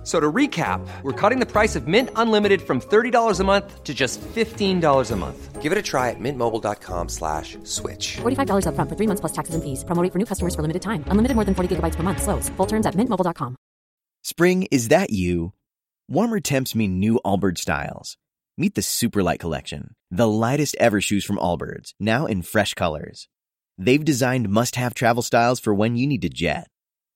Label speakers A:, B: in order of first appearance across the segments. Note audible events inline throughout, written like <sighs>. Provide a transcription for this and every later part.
A: F- So to recap, we're cutting the price of Mint Unlimited from $30 a month to just $15 a month.
B: Give it a try at mintmobile.com slash switch.
C: $45 upfront for three months plus taxes and fees. Promo rate for new customers for limited time. Unlimited more than 40 gigabytes per month. Slows. Full terms at mintmobile.com.
D: Spring, is that you? Warmer temps mean new Allbirds styles. Meet the Superlight Collection, the lightest ever shoes from Allbirds, now in fresh colors. They've designed must have travel styles for when you need to jet.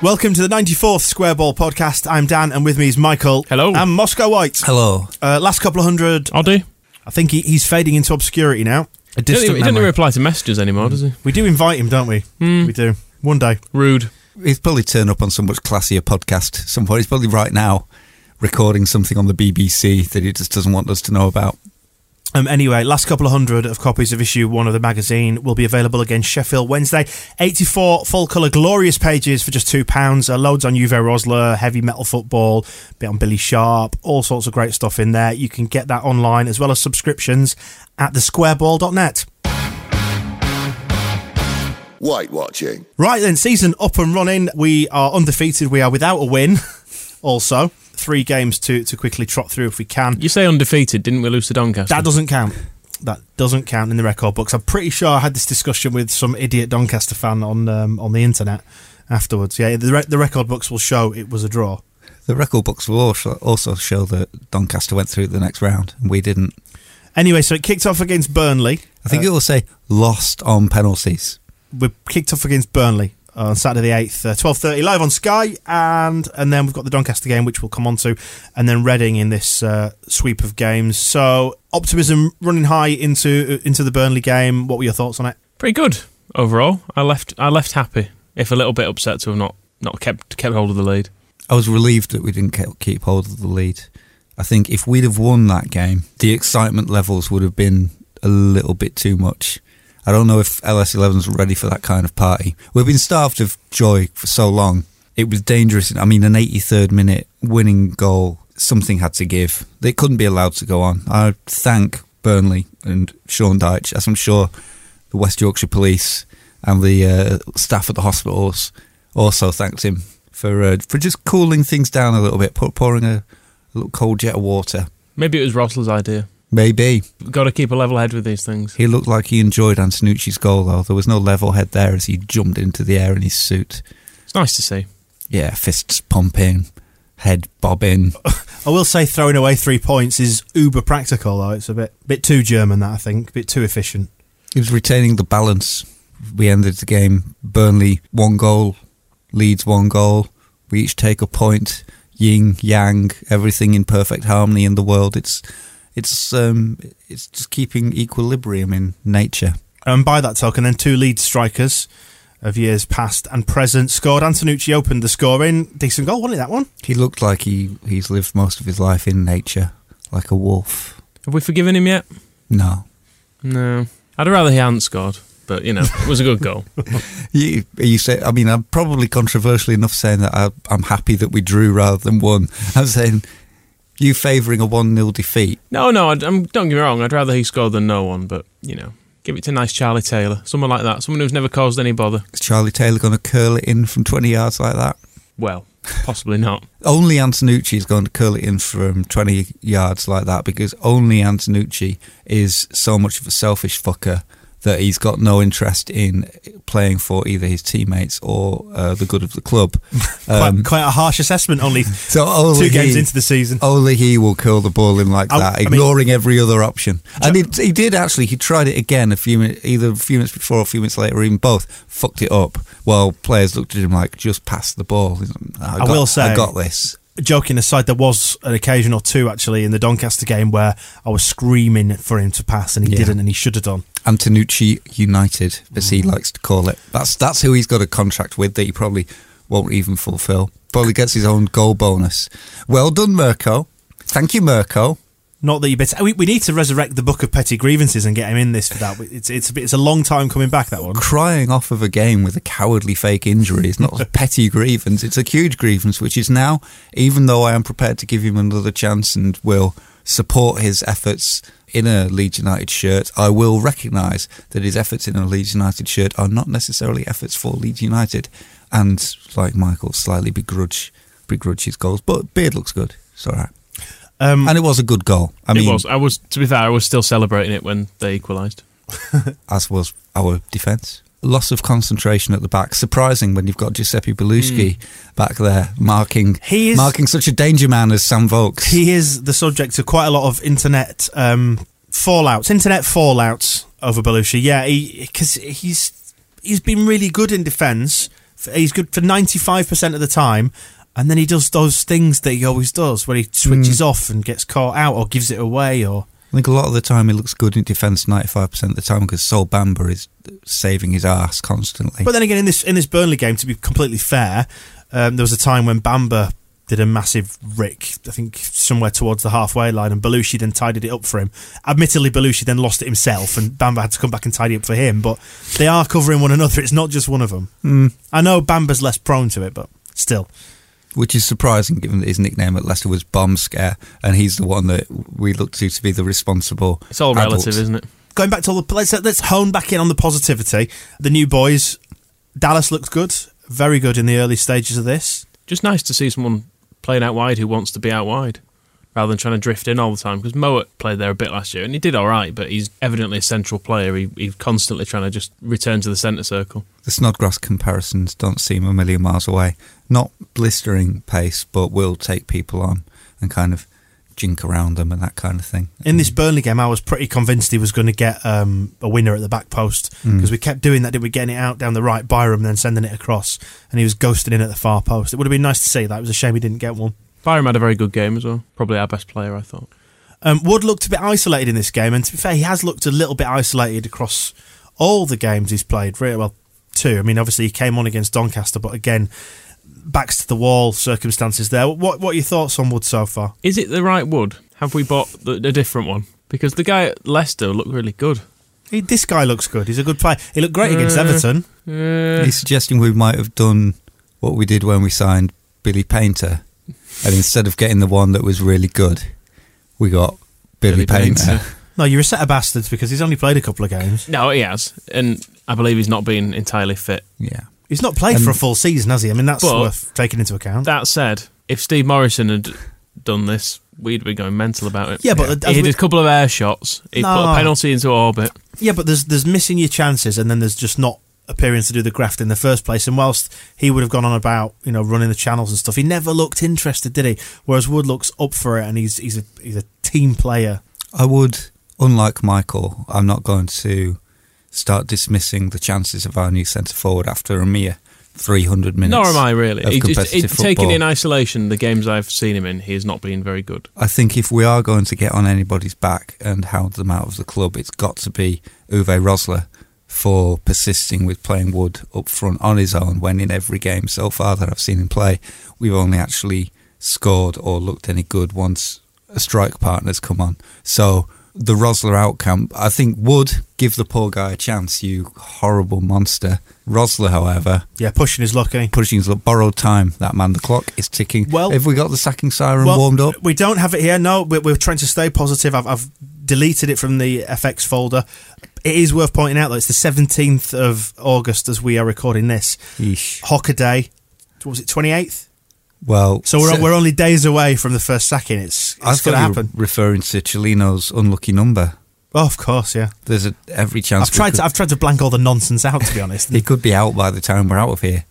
E: Welcome to the 94th Square Ball podcast. I'm Dan, and with me is Michael.
F: Hello.
E: And Moscow White.
F: Hello.
E: Uh, last couple of hundred.
F: I'll do.
E: I think he, he's fading into obscurity now. A
F: He doesn't,
E: distant
F: even, he doesn't
E: memory.
F: reply to messages anymore, does he?
E: We do invite him, don't we? We do. One day.
F: Rude.
G: He's probably turned up on some much classier podcast at some point. He's probably right now recording something on the BBC that he just doesn't want us to know about.
E: Um, anyway, last couple of hundred of copies of issue one of the magazine will be available again Sheffield Wednesday. 84 full colour glorious pages for just £2. Uh, loads on Uwe Rosler, heavy metal football, bit on Billy Sharp, all sorts of great stuff in there. You can get that online as well as subscriptions at thesquareball.net.
H: White watching.
E: Right then, season up and running. We are undefeated. We are without a win. <laughs> Also, three games to to quickly trot through if we can.
F: You say undefeated, didn't we lose to Doncaster?
E: That doesn't count. That doesn't count in the record books. I'm pretty sure I had this discussion with some idiot Doncaster fan on um, on the internet afterwards. Yeah, the re- the record books will show it was a draw.
G: The record books will also also show that Doncaster went through the next round and we didn't.
E: Anyway, so it kicked off against Burnley.
G: I think it will say lost on penalties.
E: we kicked off against Burnley on Saturday the eighth, uh, twelve thirty live on Sky, and and then we've got the Doncaster game, which we'll come on to, and then Reading in this uh, sweep of games. So optimism running high into into the Burnley game. What were your thoughts on it?
F: Pretty good overall. I left. I left happy, if a little bit upset to have not not kept kept hold of the lead.
G: I was relieved that we didn't ke- keep hold of the lead. I think if we'd have won that game, the excitement levels would have been a little bit too much. I don't know if LS11's ready for that kind of party. We've been starved of joy for so long. It was dangerous. I mean, an 83rd minute winning goal, something had to give. They couldn't be allowed to go on. I thank Burnley and Sean Dyche, as I'm sure the West Yorkshire Police and the uh, staff at the hospitals also thanked him for uh, for just cooling things down a little bit, pour- pouring a, a little cold jet of water.
F: Maybe it was Rosler's idea.
G: Maybe
F: Got to keep a level head with these things.
G: he looked like he enjoyed Antenucci's goal, though. There was no level head there as he jumped into the air in his suit.
F: It's nice to see.
G: Yeah, fists pumping, head bobbing. <laughs>
E: I will say throwing away three points is uber practical though. It's a bit bit too German that I think, a bit too efficient.
G: He was retaining the balance. We ended the game. Burnley one goal, Leeds one goal. We each take a point. Yin yang, everything in perfect harmony in the world. It's it's um it's just keeping equilibrium in nature.
E: And by that token, then two lead strikers of years past and present scored. Antenucci opened the scoring. Decent goal, wasn't it, that one?
G: He looked like he he's lived most of his life in nature, like a wolf.
F: Have we forgiven him yet?
G: No,
F: No. I'd rather he hadn't scored. but you know, it was a good goal. <laughs>
G: You, you say, I mean, I'm probably controversially enough saying that I, I'm happy that we drew rather than won. I'm saying you favouring a 1 0 defeat.
F: No, no, I, I'm, um, don't get me wrong. I'd rather he scored than no one, but you know, give it to nice Charlie Taylor, someone like that, someone who's never caused any bother.
G: Is Charlie Taylor going to curl it in from 20 yards like that?
F: Well, possibly not. <laughs>
G: Only Antenucci is going to curl it in from 20 yards like that because only Antenucci is so much of a selfish fucker that he's got no interest in playing for either his teammates or uh, the good of the club. <laughs> Um,
E: quite, quite a harsh assessment. Only <laughs>
G: so only
E: two games
G: he-
E: into the season.
G: Only he will curl the ball in like
E: I-
G: that,
E: I mean-
G: ignoring every other option. And he, he did actually. He tried it again a few minutes, either a few minutes before or a few minutes later, or even both. Fucked it up. While players looked at him like, "Just pass the ball." Like, I,
E: I will say-
G: I got this.
E: Joking aside, there was an occasion or two actually in the Doncaster game where I was screaming for him to pass and he
G: Yeah.
E: didn't, and he should have done.
G: Antenucci United, as he mm-hmm. likes to call it. That's that's who he's got a contract with that he probably won't even fulfil. Probably gets his own goal bonus. Well done, Mirco. Thank you, Mirco.
E: Not that you better. We, we need to resurrect the book of petty grievances and get him in this for that. It's it's a, bit, it's a long time coming back that one.
G: Crying off of a game with a cowardly fake injury is not a <laughs> petty grievance. It's a huge grievance, which is now, even though I am prepared to give him another chance and will support his efforts in a Leeds United shirt, I will recognise that his efforts in a Leeds United shirt are not necessarily efforts for Leeds United, and like Michael, slightly begrudge begrudge his goals. But Beard looks good. It's all right.
E: Um,
G: And it was a good goal. I mean,
F: it was. I was. To be fair, I was still celebrating it when they equalised. <laughs>
G: as was our defence. Loss of concentration at the back. Surprising when you've got Giuseppe Bellusci back there marking
E: He is-
G: marking such a danger man as Sam Vokes.
E: he is the subject of quite a lot of internet um, fallouts, internet fallouts over Bellusci. Yeah, because he's he's been really good in defence. He's good for ninety five percent of the time, and then he does those things that he always does, where he switches off and gets caught out or gives it away, or
G: I think a lot of the time he looks good in defence 95% of the time because Sol Bamba is saving his ass constantly.
E: But then again, in this in this Burnley game, to be completely fair, um, there was a time when Bamba did a massive rick, I think somewhere towards the halfway line, and Bellusci then tidied it up for him. Admittedly, Bellusci then lost it himself, and Bamba had to come back and tidy it up for him. But they are covering one another. It's not just one of them.
G: Mm.
E: I know Bamba's less prone to it, but still.
G: Which is surprising given that his nickname at Leicester was Bomb Scare and he's the one that we look to to be the responsible
F: It's all
G: adult.
F: relative, isn't it?
E: Going back to all the let's let's hone back in on the positivity. The new boys, Dallas looks good, very good in the early stages of this.
F: Just nice to see someone playing out wide who wants to be out wide, rather than trying to drift in all the time. Because Mowatt played there a bit last year, and he did all right, but he's evidently a central player. He, he's constantly trying to just return to the centre circle.
G: The Snodgrass comparisons don't seem a million miles away. Not blistering pace, but will take people on and kind of jink around them and that kind of thing.
E: In this Burnley game, I was pretty convinced he was going to get um, a winner at the back post
G: Mm.
E: because we kept doing that, did we? Getting it out down the right, Byram, then sending it across, and he was ghosting in at the far post. It would have been nice to see that. It was a shame he didn't get one.
F: Byram had a very good game as well. Probably our best player, I thought.
E: Um, Wood looked a bit isolated in this game, and to be fair, he has looked a little bit isolated across all the games he's played. Really well, two. I mean, obviously he came on against Doncaster, but again, backs to the wall circumstances there. What what are your thoughts on Wood so far?
F: Is it the right wood? Have we bought the, a different one? Because the guy at Leicester looked really good.
E: He, this guy looks good. He's a good player. He looked great against
F: Uh,
E: Everton.
F: Uh,
G: He's suggesting we might have done what we did when we signed Billy Paynter, and instead of getting the one that was really good, we got Billy,
F: Billy
G: Paynter.
F: Paynter.
E: No, you're a set of bastards because he's only played a couple of games.
F: no, he has, and I believe he's not been entirely fit.
G: Yeah,
E: He's not played
G: And-
E: for a full season, has he? I mean, that's
F: But-
E: worth taking into account.
F: That said, if Steve Morison had done this, we'd be going mental about it.
E: Yeah, but as
F: he did a couple of air shots. He put a penalty into orbit.
E: yeah, but there's there's missing your chances, and then there's just not appearing to do the graft in the first place. And whilst he would have gone on about you know running the channels and stuff, he never looked interested, did he? Whereas Wood looks up for it, and he's he's a he's a team player.
G: I would, unlike Michael, I'm not going to start dismissing the chances of our new centre forward after a mere 300 minutes.
F: Nor am I really.
G: of
F: He just,
G: competitive
F: he, taken in isolation, the games I've seen him in, he has not been very good.
G: I think if we are going to get on anybody's back and hound them out of the club, it's got to be Uwe Rosler for persisting with playing Wood up front on his own when in every game so far that I've seen him play, we've only actually scored or looked any good once a strike partner's come on. So the Rosler outcome. I think would give the poor guy a chance. You horrible monster. Rosler, however,
E: Yeah, pushing his luck, he?
G: pushing his luck, borrowed time. That man, the clock is ticking.
E: Well-
G: have we got the sacking siren
E: Well,
G: warmed up?
E: We don't have it here. No, we're, we're trying to stay positive. I've, I've deleted it from the FX folder. It is worth pointing out that it's the 17th of August as we are recording this.
G: Yeesh.
E: Hockaday, what was it 28th?
G: Well,
E: So we're, we're only days away from the first sacking. It's, it's going to
G: thought you were
E: happen.
G: referring to Cellino's unlucky number.
E: Oh, of course, yeah.
G: There's a, every chance
E: I've tried
G: could-
E: to I've tried to blank all the nonsense out. To be honest,
G: He could be out by the time we're out of here.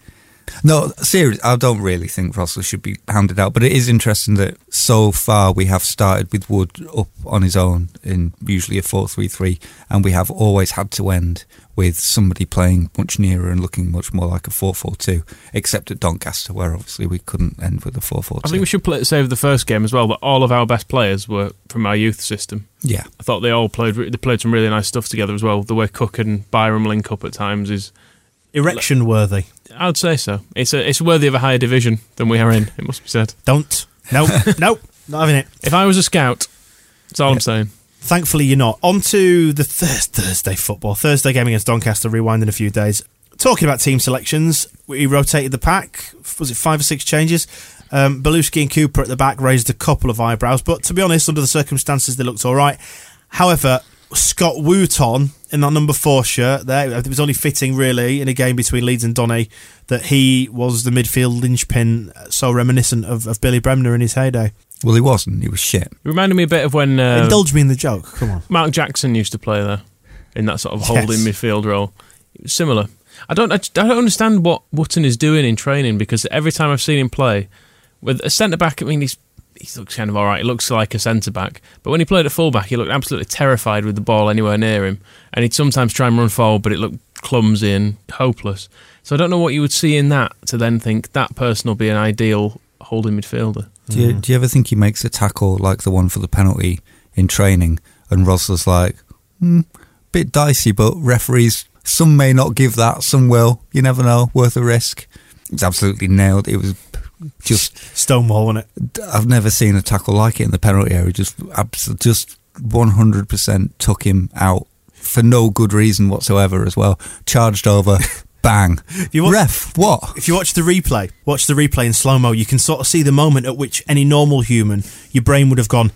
G: No, serious. I don't really think Russell should be hounded out, but it is interesting that so far we have started with Wood up on his own in usually a 4 3 3, and we have always had to end with somebody playing much nearer and looking much more like a 4 4 2, except at Doncaster, where obviously we couldn't end with a 4 4
F: I think we should play, save the first game as well. That all of our best players were from our youth system.
G: Yeah.
F: I thought they all played. They played some really nice stuff together as well. The way Cook and Byram link up at times is,
E: erection worthy.
F: I'd say so. It's a, it's worthy of a higher division than we are in. It must be said.
E: Don't. Nope. <laughs> nope. Not having it.
F: If I was a scout, that's all I'm saying.
E: Thankfully, you're not. On to the th- Thursday football. Thursday game against Doncaster, rewind in a few days. Talking about team selections, we rotated the pack. Was it five or six changes? Um, Bellusci and Cooper at the back raised a couple of eyebrows, but to be honest, under the circumstances, they looked all right. However, Scott Wootton in that number four shirt there, it was only fitting really in a game between Leeds and Donny that he was the midfield linchpin, so reminiscent of, of Billy Bremner in his heyday.
G: Well, he wasn't. He was shit.
F: It reminded me a bit of when uh,
E: Indulge me in the joke. Come on.
F: Mark Jackson used to play there in that sort of
E: Yes.
F: holding midfield role. It was similar. I don't. I, I don't understand what Wootton is doing in training because every time I've seen him play with a centre back, I mean, he's he looks kind of all right. He looks like a centre back, but when he played at full back, he looked absolutely terrified with the ball anywhere near him, and he'd sometimes try and run forward, but it looked clumsy and hopeless. So I don't know what you would see in that to then think that person will be an ideal holding midfielder.
G: Do you, do you ever think he makes a tackle like the one for the penalty in training, and Rosler's like, hmm, bit dicey, but referees, some may not give that, some will. You never know, worth a risk. It's absolutely nailed. It was just,
E: Stonewall, wasn't it?
G: I've never seen a tackle like it in the penalty area. Just, abs- just 100% took him out for no good reason whatsoever as well. Charged over, <laughs> bang.
E: you want-
G: Ref, what?
E: If you watch the replay, watch the replay in slow mo, you can sort of see the moment at which any normal human, your brain would have gone,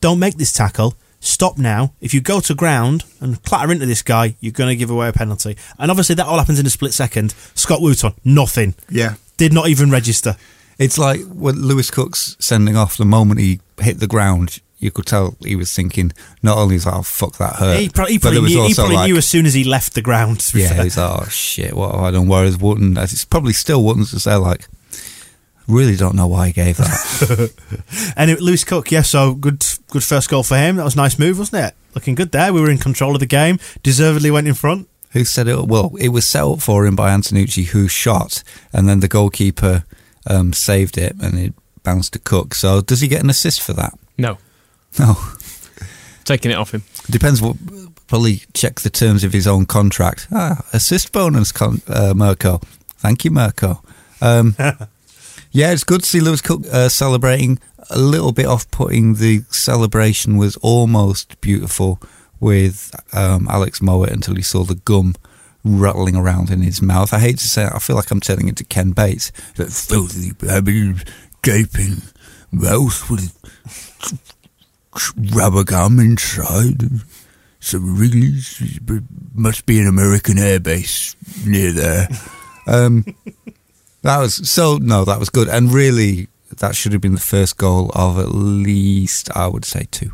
E: "Don't make this tackle. Stop now. If you go to ground and clatter into this guy, you're going to give away a penalty." And obviously, that all happens in a split second. Scott Wootton, nothing.
G: Yeah.
E: Did not even register.
G: It's like when Lewis Cook's sending off the moment he hit the ground. You could tell he was thinking. Not only is like, "Oh fuck, that hurt,"
E: he pro- he probably, knew, he probably
G: like,
E: knew as soon as he left the ground. to
G: yeah,
E: fair.
G: he's like, "Oh shit, what have I done?" Whereas Wootton, it's probably still Wootton's to say like, "Really don't know why he gave that." <laughs>
E: And it, Lewis Cook, yeah, so good, good first goal for him. That was a nice move, wasn't it? Looking good there. We were in control of the game. Deservedly went in front.
G: who said it? Well, it was set up for him by Antenucci, who shot, and then the goalkeeper um, saved it, and it bounced to Cook. So, does he get an assist for that?
F: No,
G: No. <laughs>
F: taking it off him.
G: Depends what. Probably check the terms of his own contract. Ah, assist bonus, con- uh, Mirco. Thank you, Mirco. Um, <laughs> yeah, it's good to see Lewis Cook uh, celebrating. A little bit off-putting. The celebration was almost beautiful with um, Alex Mowatt until he saw the gum rattling around in his mouth. I hate to say it. I feel like I'm turning into Ken Bates. That filthy, gaping mouth with rubber gum inside. So really, must be an American airbase near there. Um, that was so no, that was good, and really, that should have been the first goal of at least I would say two.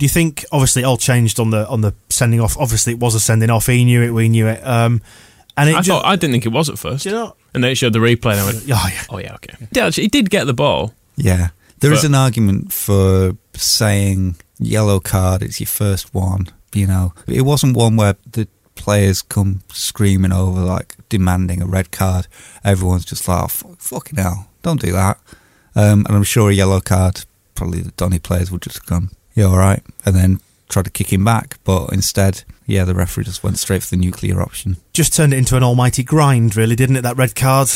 E: Do you think obviously it all changed on the on the sending off? Obviously, it was a sending off. He knew it. We knew it. Um, and it
F: I
E: ju-
F: thought I didn't think it was at first.
E: Do you know?
F: And then it showed the replay, and I went,
E: Oh, yeah.
F: "Oh yeah, okay." Yeah, actually, he did get the ball.
G: Yeah, there is
F: But-
G: an argument for saying yellow card. It's your first one. You know, it wasn't one where the players come screaming over like demanding a red card. Everyone's just like, oh, f- "Fucking hell, don't do that." Um, and I'm sure a yellow card, probably the Donny players would just have "Yeah, all right," and then try to kick him back. But instead, yeah, the referee just went straight for the nuclear option.
E: just turned it into an almighty grind, really, didn't it? That red card,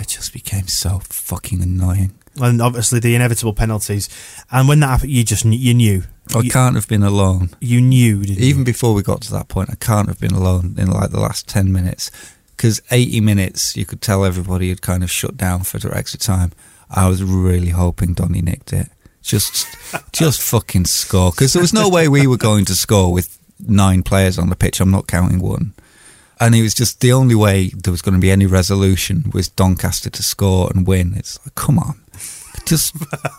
G: It just became so fucking annoying.
E: and obviously the inevitable penalties. And when that happened, you just you knew
G: I
E: you,
G: can't have been alone.
E: you knew, didn't
G: Even
E: you?
G: before we got to that point, I can't have been alone in like the last 10 minutes. Because 80 minutes, you could tell everybody had kind of shut down for extra time. I was really hoping Donny nicked it. Just, just fucking score. Because there was no way we were going to score with nine players on the pitch. I'm not counting one. And it was just the only way there was going to be any resolution was Doncaster to score and win. It's like, come on. Just,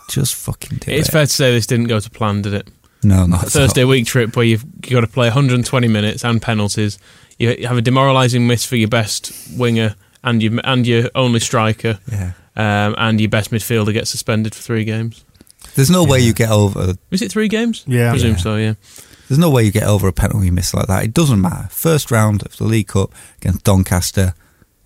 G: just fucking do
F: It's
G: it.
F: It's fair to say this didn't go to plan, did it?
G: No, not
F: Thursday week trip where you've got to play 120 minutes and penalties. You have a demoralising miss for your best winger and your and your only striker,
G: Yeah.
F: um, and your best midfielder gets suspended for three games.
G: There's no way you get over
F: Is it three games?
E: Yeah.
F: I presume
G: Yeah.
F: so. Yeah.
G: There's no way you get over a penalty miss like that. It doesn't matter. First round of the League Cup against Doncaster,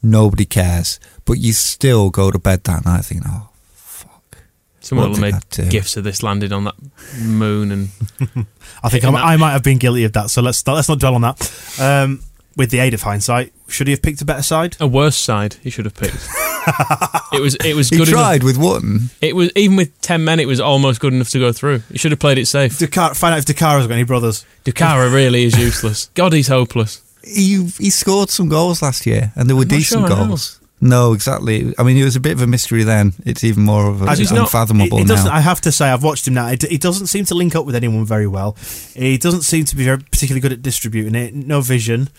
G: nobody cares. But you still go to bed that night thinking, oh, fuck.
F: Someone
G: What
F: will have made gifts of this landed on that moon and <laughs>
E: I think I'm, I might have been guilty of that. So let's let's not dwell on that. Um, with the aid of hindsight, should he have picked a better side?
F: a worse side. He should have picked. <laughs> it was it was
G: He tried
F: enough.
G: with one.
F: It was even with ten men. It was almost good enough to go through. He should have played it safe.
E: Dakar, find out if Doukara's got any brothers.
F: Doukara really is useless. <laughs> God, he's hopeless.
G: He, he scored some goals last year, and they were
F: I'm
G: decent
F: sure
G: goals. No, exactly. I mean, it was a bit of a mystery then. It's even more of a,
E: As
F: he's not-
G: unfathomable
E: He, he doesn't.
G: now.
E: I have to say, I've watched him now. He, he doesn't seem to link up with anyone very well. He doesn't seem to be very particularly good at distributing it. No vision.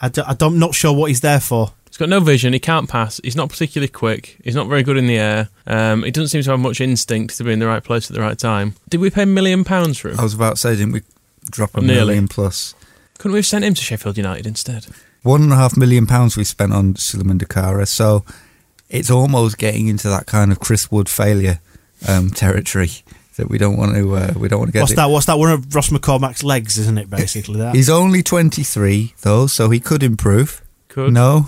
E: I d- I don't, I'm not sure what he's there for.
F: He's got no vision. He can't pass. He's not particularly quick. He's not very good in the air. Um, he doesn't seem to have much instinct to be in the right place at the right time. Did we pay a million pounds for him?
G: I was about to say, didn't we drop a
F: Nearly.
G: million plus?
F: Couldn't we have sent him to Sheffield United instead?
G: One and a half million pounds we spent on Souleymane Doukara, so it's almost getting into that kind of Chris Wood failure um, territory that we don't want to. Uh, we don't want to get.
E: What's
G: it.
E: that? What's that? One of Ross McCormack's legs, isn't it? Basically, that.
G: He's only twenty three though, so he could improve.
F: Could.
G: No,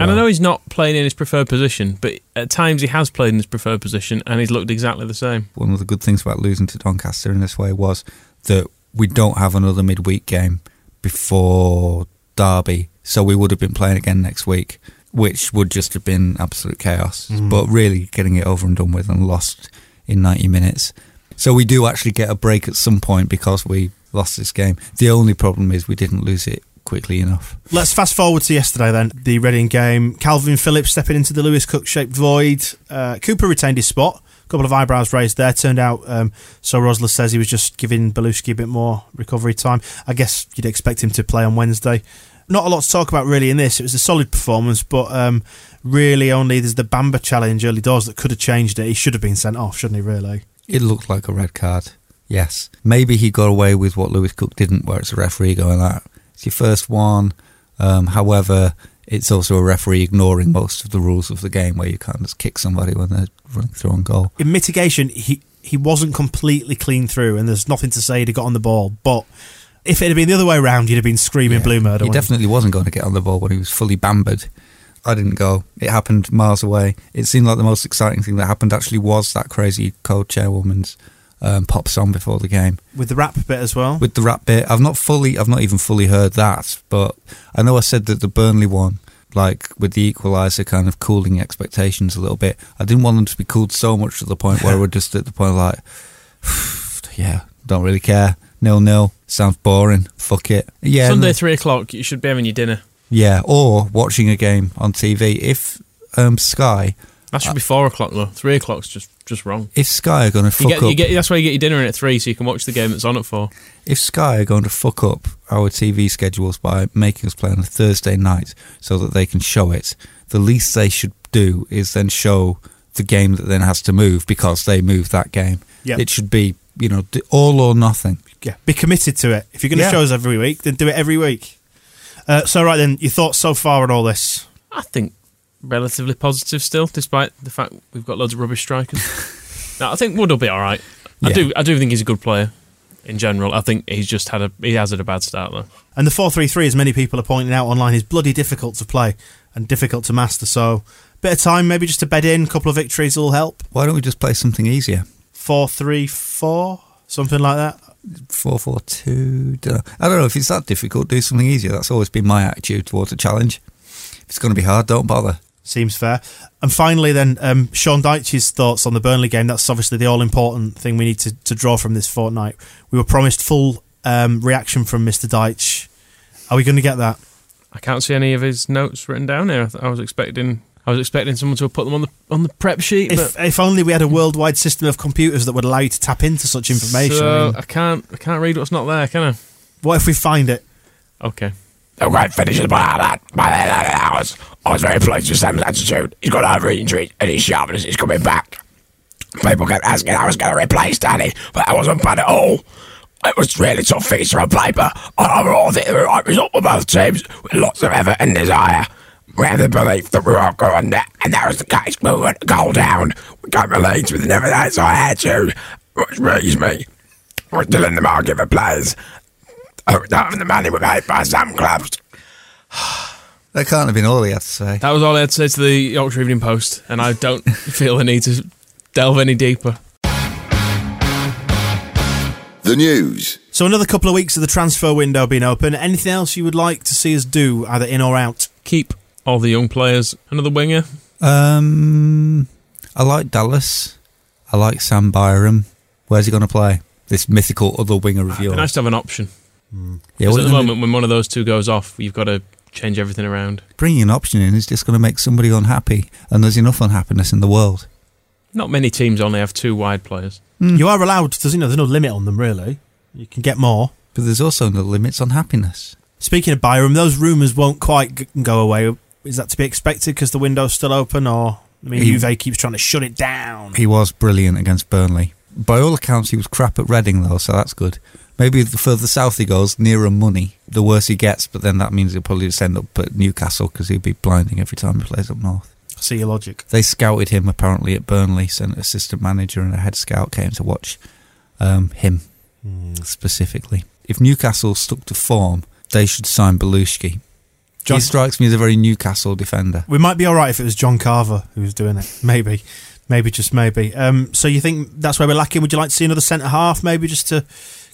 F: And I know he's not playing in his preferred position, but at times he has played in his preferred position and he's looked exactly the same.
G: one of the good things about losing to Doncaster in this way was that we don't have another midweek game before Derby, so we would have been playing again next week, which would just have been absolute chaos. But really getting it over and done with and lost in 90 minutes. So we do actually get a break at some point because we lost this game. The only problem is we didn't lose it quickly enough.
E: Let's fast forward to yesterday then. The Reading game. Kalvin Phillips stepping into the Lewis Cook shaped void. Uh, Cooper retained his spot. A couple of eyebrows raised there. Turned out, um, so Rosler says he was just giving Bellusci a bit more recovery time. I guess you'd expect him to play on Wednesday. Not a lot to talk about really in this. It was a solid performance, but um, really only there's the Bamba challenge early doors that could have changed it. He should have been sent off, shouldn't he? Really?
G: It looked like a red card. Yes. Maybe he got away with what Lewis Cook didn't, where it's a referee going out. It's your first one. Um, however, it's also a referee ignoring most of the rules of the game where you can't just kick somebody when they're running through on goal.
E: in mitigation, he he wasn't completely clean through, and there's nothing to say he'd have got on the ball. But if it had been the other way around, you'd have been screaming blue murder.
G: He definitely wasn't going to get on the ball when he was fully bambered. I didn't go. It happened miles away. It seemed like the most exciting thing that happened actually was that crazy cold chairwoman's um, pop song before the game.
E: with the rap bit as well.
G: with the rap bit. I've not fully, I've not even fully heard that, but I know I said that the Burnley one, like with the equaliser, kind of cooling expectations a little bit. I didn't want them to be cooled so much to the point where <laughs> we're just at the point of like, <sighs> yeah, don't really care. Nil nil sounds boring. Fuck it. Yeah,
F: Sunday, three o'clock, you should be having your dinner.
G: Yeah, or watching a game on TV. If um, Sky,
F: That should be four o'clock though. Three o'clock's just just wrong.
G: if Sky are going to
F: You
G: fuck
F: get, you
G: up,
F: get, that's why you get your dinner in at three, so you can watch the game that's on at four.
G: if Sky are going to fuck up our TV schedules by making us play on a Thursday night so that they can show it, the least they should do is then show the game that then has to move because they moved that game.
E: Yep.
G: It should be, you know, all or nothing.
E: yeah, be committed to it. If you're going to
G: Yeah.
E: show us every week, then do it every week. Uh, so right then, your thoughts so far on all this?
F: I think relatively positive still, despite the fact we've got loads of rubbish strikers. <laughs> no, I think Wood will be all right. I
G: Yeah.
F: do. I do think he's a good player in general. I think he's just had a he has had a bad start though.
E: And the four three three, as many people are pointing out online, is bloody difficult to play and difficult to master. So, bit of time, maybe just to bed in. A couple of victories will help.
G: Why don't we just play something easier?
E: Four three four, something like that.
G: Four four two. dunno. I don't know if it's that difficult. Do something easier. That's always been my attitude towards a challenge. If it's going to be hard, don't bother.
E: Seems fair. And finally, then, um, Sean Dyche's thoughts on the Burnley game. That's obviously the all important thing we need to, to draw from this fortnight. We were promised full um, reaction from Mr. Dyche. Are we going to get that?
F: I can't see any of his notes written down here. I was expecting I was expecting someone to have put them on the on the prep sheet.
E: If, if only we had a worldwide system of computers that would allow you to tap into such information. I
F: So
E: mean,
F: I can't I can't read what's not there, can I?
E: what if we find it?
F: Okay.
I: The great finishes by that by the end of the hours. I was very pleased with Sam's attitude. He's got over injury and his sharpness is coming back. People kept asking I was going to replace Danny, but I wasn't bad at all. It was really tough feature on paper. And overall, I think the right result for both teams with lots of effort and desire. We have the belief that we will go under, and that was the case. We went goal down. We came the leads with never that sort of attitude, which means me. We're still in the market for players. Oh, not for the money we paid by some clubs. <sighs>
G: That can't have been all he had to say.
F: That was all I had to say to the Yorkshire Evening Post, and I don't <laughs> feel the need to delve any deeper.
H: The news.
E: So another couple of weeks of the transfer window being open. Anything else you would like to see us do, either in or out?
F: Keep all the young players. Another winger.
G: Um, I like Dallas. I like Sam Byram. Where's he going to play? This mythical other winger of
F: ah,
G: yours.
F: nice to have an option. Hmm.
G: yeah,
F: Because
G: what
F: at the moment, when one of those two goes off, you've got to change everything around.
G: bringing an option in is just going to make somebody unhappy, and there's enough unhappiness in the world.
F: Not many teams only have two wide players. Hmm.
E: You are allowed. There's you know there's no limit on them really. You can get more.
G: But there's also no limits on happiness.
E: Speaking of Byram, those rumours won't quite go away. Is that to be expected because the window's still open, or I mean,
G: He-
E: Juve keeps trying to shut it down?
G: He was brilliant against Burnley. By all accounts, he was crap at Reading, though, so that's good. Maybe the further south he goes, nearer money, the worse he gets. But then that means he'll probably just end up at Newcastle because he'll be blinding every time he plays up north.
E: See your logic.
G: They scouted him apparently at Burnley. Sent an assistant manager and a head scout came to watch um, him specifically. If Newcastle stuck to form, they should sign Bellusci.
E: John-
G: he strikes me as a very Newcastle defender.
E: We might be all right if it was John Carver who was doing it. Maybe, maybe just maybe. Um, so you think that's where we're lacking? Would you like to see another centre half? Maybe just to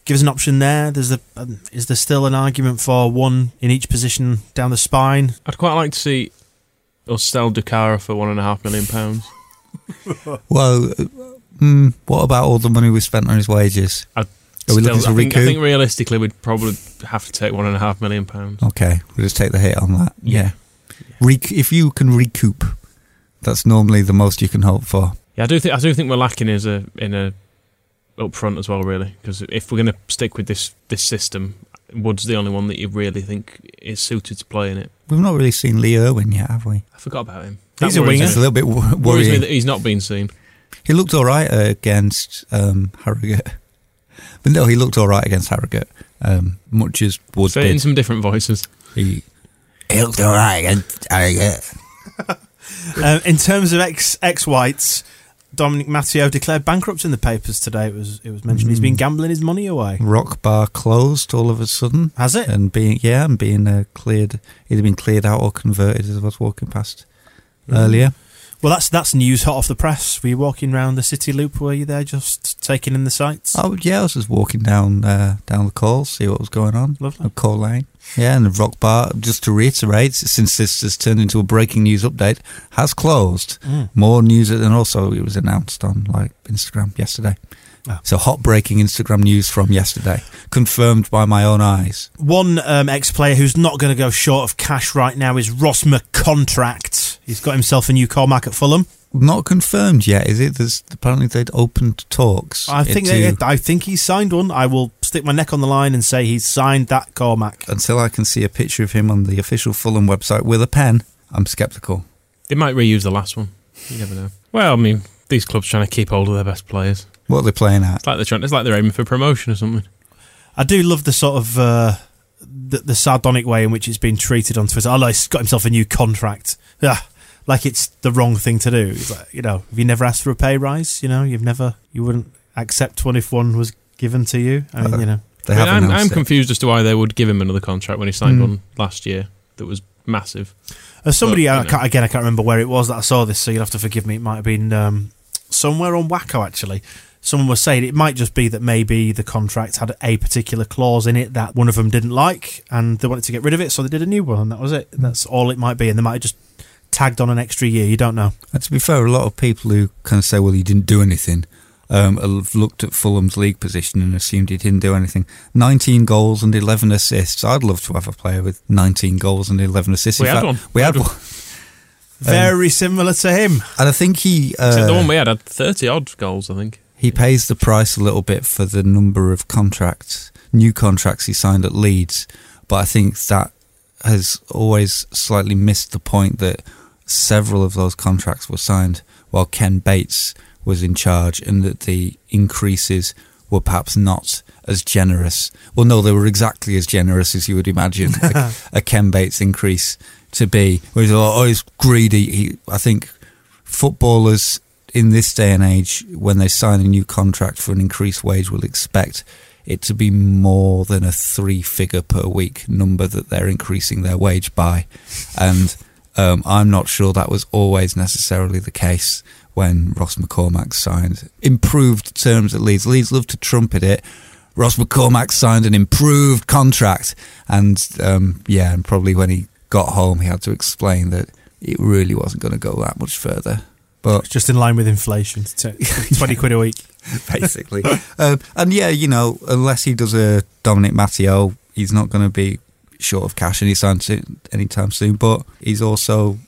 E: give us an option there. There's a. Um, is there still an argument for one in each position down the spine?
F: I'd quite like to see us sell Doukara for one and a half million pounds. <laughs>
G: Well, mm, what about all the money we spent on his wages?
F: I'd
G: Are we
F: still-
G: looking to
F: I think, I think realistically, we'd probably have to take one and a half million pounds.
G: Okay, we'll just take the hit on that. Yeah. Rec- if you can recoup, that's normally the most you can hope for.
F: Yeah, I do think I do think we're lacking as a in a up front as well, really. Because if we're going to stick with this this system, Wood's the only one that you really think is suited to play in it.
G: We've not really seen Lee Erwin yet, have we?
F: I forgot about him.
E: He's a winger.
G: It's a little bit wo-
F: Worries me
G: worrying.
F: that he's not been seen.
G: He looked all right uh, against um, Harrogate. But no, he looked all right against Harrogate, um, much as Wood
F: Say it in some different voices.
G: He, he looked all right against Harrogate. <laughs>
E: um, in terms of ex ex whites, Dominic Matteo declared bankrupt in the papers today. It was it was mentioned he's been gambling his money away.
G: Rock bar closed all of a sudden.
E: Has it?
G: And being yeah, and being uh, cleared, either been cleared out or converted as I was walking past earlier.
E: Well, that's that's news hot off the press. Were you walking around the city loop? Were you there just taking in the sights?
G: Oh yeah, I was just walking down uh, down the call, see what was going on.
E: Lovely.
G: At Call Lane. Yeah, and the Rock Bar. Just to reiterate, since this has turned into a breaking news update, has closed.
E: Mm.
G: More news, and also it was announced on like Instagram yesterday.
E: Ah.
G: So hot breaking Instagram news from yesterday, confirmed by my own eyes.
E: One um, ex-player who's not going to go short of cash right now is Ross McContract. He's got himself a new Cormac at Fulham.
G: Not confirmed yet, is it? There's apparently they'd opened talks.
E: I think
G: into-
E: they, I think he's signed one. I will stick my neck on the line and say he's signed that Cormac.
G: until I can see a picture of him on the official Fulham website with a pen, I'm sceptical.
F: They might reuse the last one. You never know. Well, I mean, these clubs trying to keep hold of their best players.
G: What are they playing at?
F: It's like they're trying. It's like they're aiming for promotion or something.
E: I do love the sort of uh, the, the sardonic way in which it's been treated on Twitter. Oh, no, he's got himself a new contract. Ah, like it's the wrong thing to do. It's like, you know, have you never asked for a pay rise? You know, you've never, you wouldn't accept one if one was given to you. I mean,
G: Uh,
E: you know, <laughs>
G: They
F: I mean, I'm, I'm confused as to why they would give him another contract when he signed
E: Mm.
F: one last year that was massive.
E: As somebody,
F: Well,
E: I can't, again, I can't remember where it was that I saw this, so you'll have to forgive me. It might have been um, somewhere on WACCOE, actually. Someone was saying it might just be that maybe the contract had a particular clause in it that one of them didn't like, and they wanted to get rid of it, so they did a new one, and that was it. That's all it might be, and they might have just tagged on an extra year. You don't know.
G: And to be fair, a lot of people who kind of say, well, he didn't do anything, um, have looked at Fulham's league position and assumed he didn't do anything. 19 goals and 11 assists. I'd love to have a player with 19 goals and 11 assists.
F: We
G: In
F: had
G: fact,
F: one.
G: We had
F: We
G: one.
F: had <laughs>
E: Very similar to him.
G: And I think he.
F: Except
G: Uh,
F: the one we had had 30 odd goals, I think.
G: He pays the price a little bit for the number of contracts, new contracts he signed at Leeds, but I think that has always slightly missed the point that several of those contracts were signed while Ken Bates was in charge and that the increases were perhaps not as generous. Well, no, they were exactly as generous as you would imagine a, <laughs> a Ken Bates increase to be. Whereas, oh, he's greedy. He, I think footballers in this day and age, when they sign a new contract for an increased wage, will expect it to be more than a three figure per week number that they're increasing their wage by. And um, I'm not sure that was always necessarily the case when Ross McCormack signed improved terms at Leeds. Leeds love to trumpet it. Ross McCormack signed an improved contract. And um, yeah, and probably when he got home, he had to explain that it really wasn't going to go that much further. But
E: It's just in line with inflation. T- <laughs> 20 quid a week. <laughs>
G: basically. um, and yeah, you know, unless he does a Dominic Matteo, he's not going to be short of cash anytime soon, anytime soon. But he's also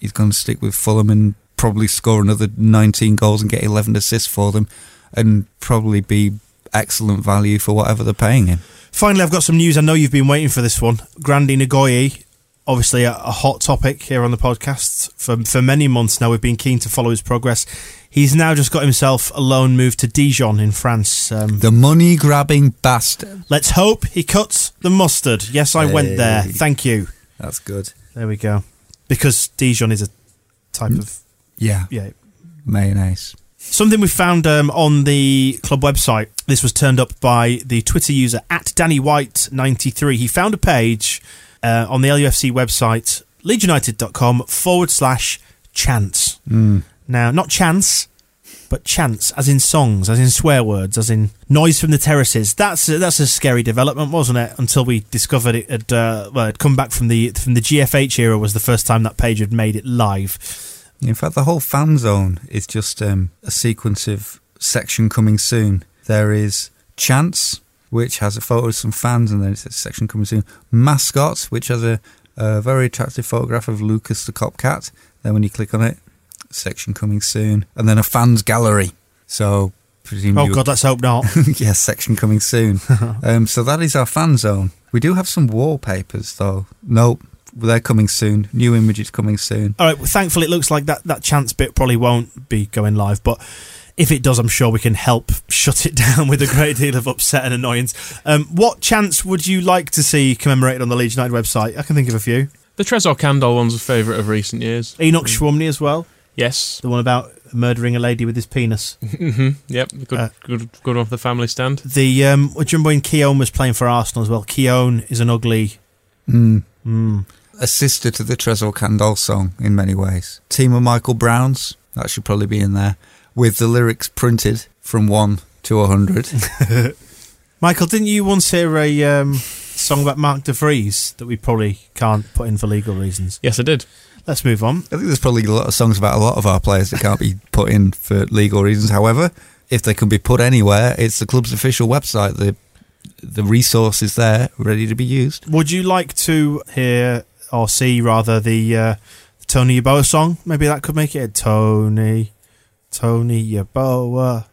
G: he's going to stick with Fulham and probably score another 19 goals and get 11 assists for them, and probably be excellent value for whatever they're paying him.
E: Finally, I've got some news. I know you've been waiting for this one. Grandi Nagoye, obviously a, a hot topic here on the podcast for for many months now. We've been keen to follow his progress. He's now just got himself a loan move to Dijon in France. Um,
G: The money grabbing bastard.
E: let's hope he cuts the mustard. Yes, I went there. Thank you.
G: That's good.
E: There we go. Because Dijon is a type of
G: Yeah,
E: yeah
G: mayonnaise.
E: Something we found um, on the club website. This was turned up by the Twitter user at Danny White 93. He found a page uh, on the LUFC website, leedsunited.com forward slash chance. Now, not chance, but chance, as in songs, as in swear words, as in noise from the terraces. That's a, that's a scary development, wasn't it? Until we discovered it had uh, well, it come back from the from the GFH era was the first time that page had made it live.
G: In fact, the whole fan zone is just um, a sequence of section coming soon. There is Chance, which has a photo of some fans, and then it's a section coming soon. Mascots, which has a, a very attractive photograph of Lucas the Kop Kat. Then when you click on it, section coming soon. And then a fans gallery. So, presume
E: Oh God, let's hope not. <laughs>
G: yes, section coming soon. <laughs> um, so that is our fan zone. We do have some wallpapers, though. Nope, they're coming soon. New images coming soon.
E: All right. Well, thankfully, it looks like that, that chance bit probably won't be going live, but if it does, I'm sure we can help shut it <laughs> down with a great deal of upset and annoyance. Um, what chance would you like to see commemorated on the Leeds United website? I can think of a few.
F: The Tresor Kandol one's a favourite of recent years.
E: Enoch Showunmi as well,
F: Yes.
E: the one about murdering a lady with his penis. <laughs>
F: hmm Yep. Good,
E: Uh,
F: good, good one for the family stand.
E: The um, do you remember when Keown was playing for Arsenal as well? Keown is an ugly.
G: Mm.
E: Mm.
G: a sister to the Tresor Kandol song in many ways. Team of Michael Browns, that should probably be in there, with the lyrics printed from 1 to a 100. <laughs> <laughs>
E: Michael, didn't you once hear a um, song about Mark De Vries that we probably can't put in for legal reasons?
F: Yes, I did.
E: Let's move on.
G: I think there's probably a lot of songs about a lot of our players that can't be put in for legal reasons. However, if they can be put anywhere, it's the club's official website. The the resource is there, ready to be used.
E: Would you like to hear or see rather the uh, Tony Yeboah song? Maybe that could make it Tony, Tony Yeboah,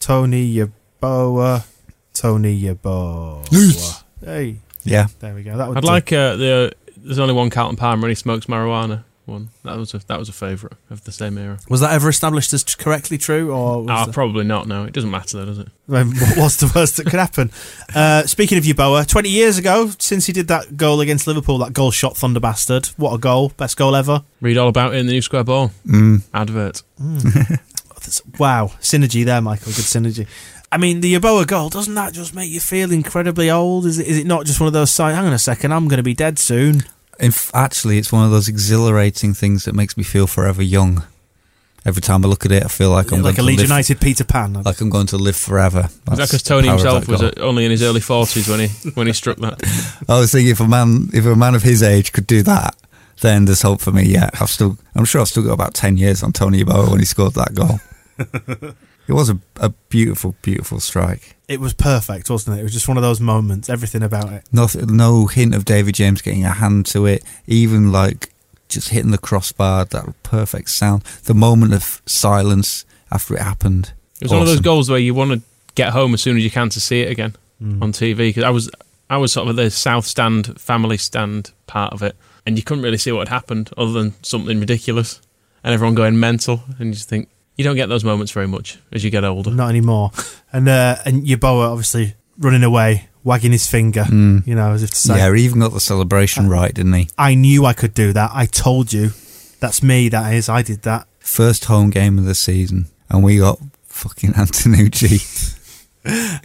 E: Tony Yeboah, Tony Yeboah. Hey,
G: Yeah.
E: there we go. That would
F: I'd
E: do.
F: like uh, the. There's only one Carlton Palmer and he smokes marijuana. One that was a that was a favourite of the same era.
E: Was that ever established as correctly true, or was
F: Ah,
E: that-
F: probably not. No, it doesn't matter though, does it? <laughs>
E: What's the worst that could happen? Uh, speaking of Yeboah, 20 years ago, since he did that goal against Liverpool, that goal shot Thunder Bastard. What a goal. Best goal ever.
F: Read all about it in the new Square Ball
G: Mm.
F: advert. <laughs>
E: That's- Wow. Synergy there, Michael. Good synergy. I mean, the Yeboah goal, doesn't that just make you feel incredibly old? Is it, is it not just one of those signs, hang on a second, I'm going to be dead soon?
G: If actually, it's one of those exhilarating things that makes me feel forever young. Every time I look at it, I feel like I'm
E: like a
G: going to
E: Leeds
G: live,
E: United Peter Pan.
G: like I'm going to live forever.
F: Is that because Tony himself was
G: goal.
F: uh, only in his early forties when he when he struck that? <laughs>
G: I was thinking if a man if a man of his age could do that, then there's hope for me. Yeah, I've still, I'm sure I've still got about ten years on Tony Yeboah when he scored that goal. <laughs> it was a, a beautiful, beautiful strike.
E: It was perfect, wasn't it? It was just one of those moments. Everything about it.
G: No, no hint of David James getting a hand to it. Even like just hitting the crossbar, that perfect sound. The moment of silence after it happened.
F: It was one of those goals where you want to get home as soon as you can to see it again
E: Mm.
F: on TV. Because I was, I was sort of at the south stand, family stand part of it, and you couldn't really see what had happened other than something ridiculous, and everyone going mental, and you just think you don't get those moments very much as you get older.
E: Not anymore. And uh, and Yeboah obviously running away, wagging his finger,
G: Mm.
E: you know, as if to say,
G: Yeah, he even got the celebration right, didn't he?
E: I knew I could do that. I told you. That's me, that is. I did that.
G: First home game of the season, and we got fucking <laughs> Antenucci.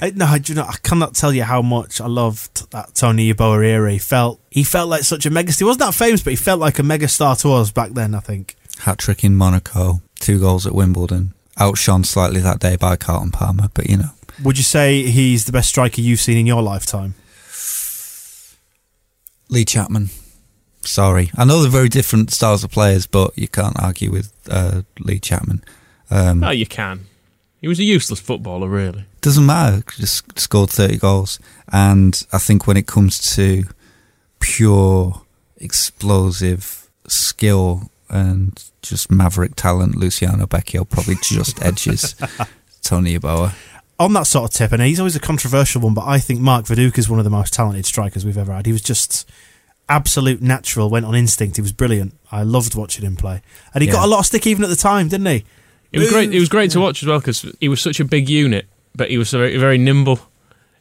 E: I, no, I, do you know, I cannot tell you how much I loved that Tony Yeboah era. He felt he felt like such a megastar. He wasn't that famous, but he felt like a megastar to us back then. I think.
G: Hat trick in Monaco, two goals at Wimbledon. Outshone slightly that day by Carlton Palmer, but you know.
E: Would you say he's the best striker you've seen in your lifetime?
G: Lee Chapman. Sorry. I know they're very different styles of players, but you can't argue with uh, Lee Chapman. Um,
F: Oh, you can. He was a useless footballer, really.
G: doesn't matter. Just scored 30 goals. And I think when it comes to pure explosive skill and just maverick talent, Luciano Becchio probably just edges <laughs> Tony Yeboah.
E: On that sort of tip, and he's always a controversial one, but I think Mark Viduka is one of the most talented strikers we've ever had. He was just absolute natural, went on instinct. He was brilliant. I loved watching him play, and he
G: Yeah.
E: got a lot of stick even at the time, didn't he?
F: It was great. It was great to watch as well because he was such a big unit, but he was very, very nimble.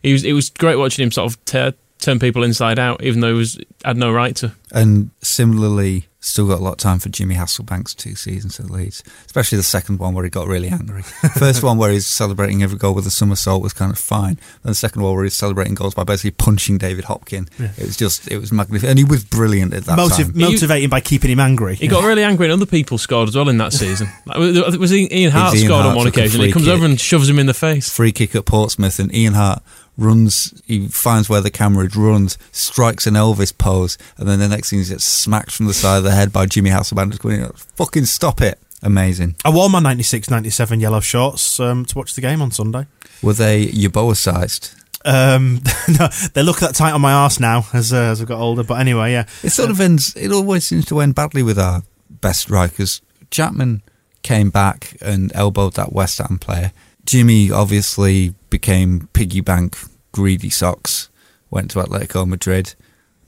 F: He was. It was great watching him sort of tear, turn people inside out, even though he was had no right to.
G: And similarly, still got a lot of time for Jimmy Hasselbaink's two seasons at Leeds, especially the second one where he got really angry. <laughs> First one where he's celebrating every goal with a somersault was kind of fine. Then the second one where he's celebrating goals by basically punching David Hopkin. It was just, it was magnificent. And he was brilliant at that
E: Motiv-
G: time.
E: motivating by keeping him angry.
F: He got really angry, and other people scored as well in that season. <laughs> Like, it was Ian Harte
G: Ian
F: scored on one occasion. He comes
G: kick.
F: over and shoves him in the face.
G: Free kick at Portsmouth, and Ian Harte runs, he finds where the camera is, runs, strikes an Elvis pose, and then the next thing he gets smacked from the side of the head by Jimmy Hasselbaink. Just going, fucking stop it. Amazing.
E: I wore my 96 97 yellow shorts um, to watch the game on Sunday.
G: Were they Yeboah sized?
E: Um, <laughs> no, they look that tight on my arse now as, uh, as I've got older. But anyway, yeah.
G: It sort of ends. It always seems to end badly with our best strikers. Chapman came back and elbowed that West Ham player. Jimmy obviously became piggy bank greedy socks. Went to Atletico Madrid.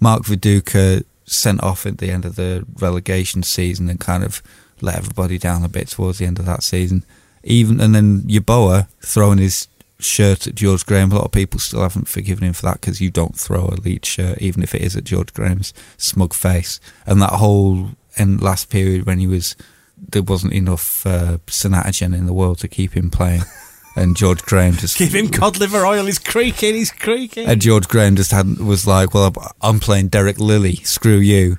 G: Mark Viduka sent off at the end of the relegation season and kind of let everybody down a bit towards the end of that season. Even and then Yeboah throwing his shirt at George Graham. A lot of people still haven't forgiven him for that because you don't throw a lead shirt, even if it is at George Graham's smug face. And that whole end last period when he was there wasn't enough uh, in the world to keep him playing, and George Graham just
E: Give him cod liver oil. He's creaking. He's creaking.
G: and George Graham just had was like, "Well, I'm playing Derek Lilley. Screw you."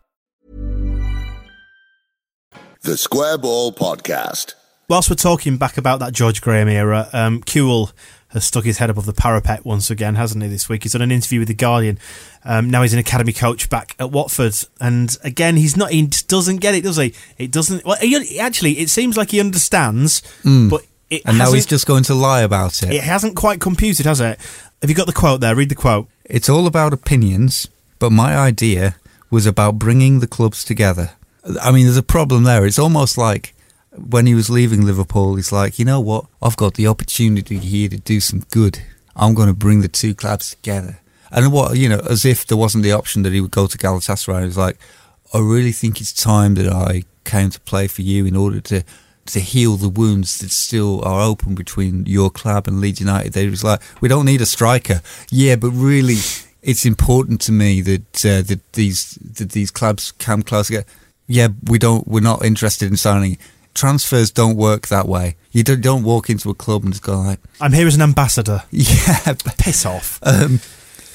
H: The Square Ball Podcast.
E: Whilst we're talking back about that George Graham era, um, Kewell has stuck his head above the parapet once again, hasn't he? This week he's done an interview with the Guardian. Um, now he's an academy coach back at Watford, and again he's not. He just doesn't get it, does he? It doesn't. Well, he, actually, it seems like he understands, but it
G: And now he's just going to lie about it.
E: It hasn't quite computed, has it? Have you got the quote there? Read the quote.
G: It's all about opinions, but my idea was about bringing the clubs together. I mean, there's a problem there. It's almost like when he was leaving Liverpool, he's like, you know what? I've got the opportunity here to do some good. I'm going to bring the two clubs together. And what, you know, as if there wasn't the option that he would go to Galatasaray. He was like, I really think it's time that I came to play for you in order to to heal the wounds that still are open between your club and Leeds United. They was like, we don't need a striker. Yeah, but really, it's important to me that uh, that these that these clubs come close together. Yeah, we don't. We're not interested in signing. Transfers don't work that way. You don't, don't walk into a club and just go like,
E: I'm here as an ambassador. <laughs>
G: yeah.
E: Piss off.
G: Um,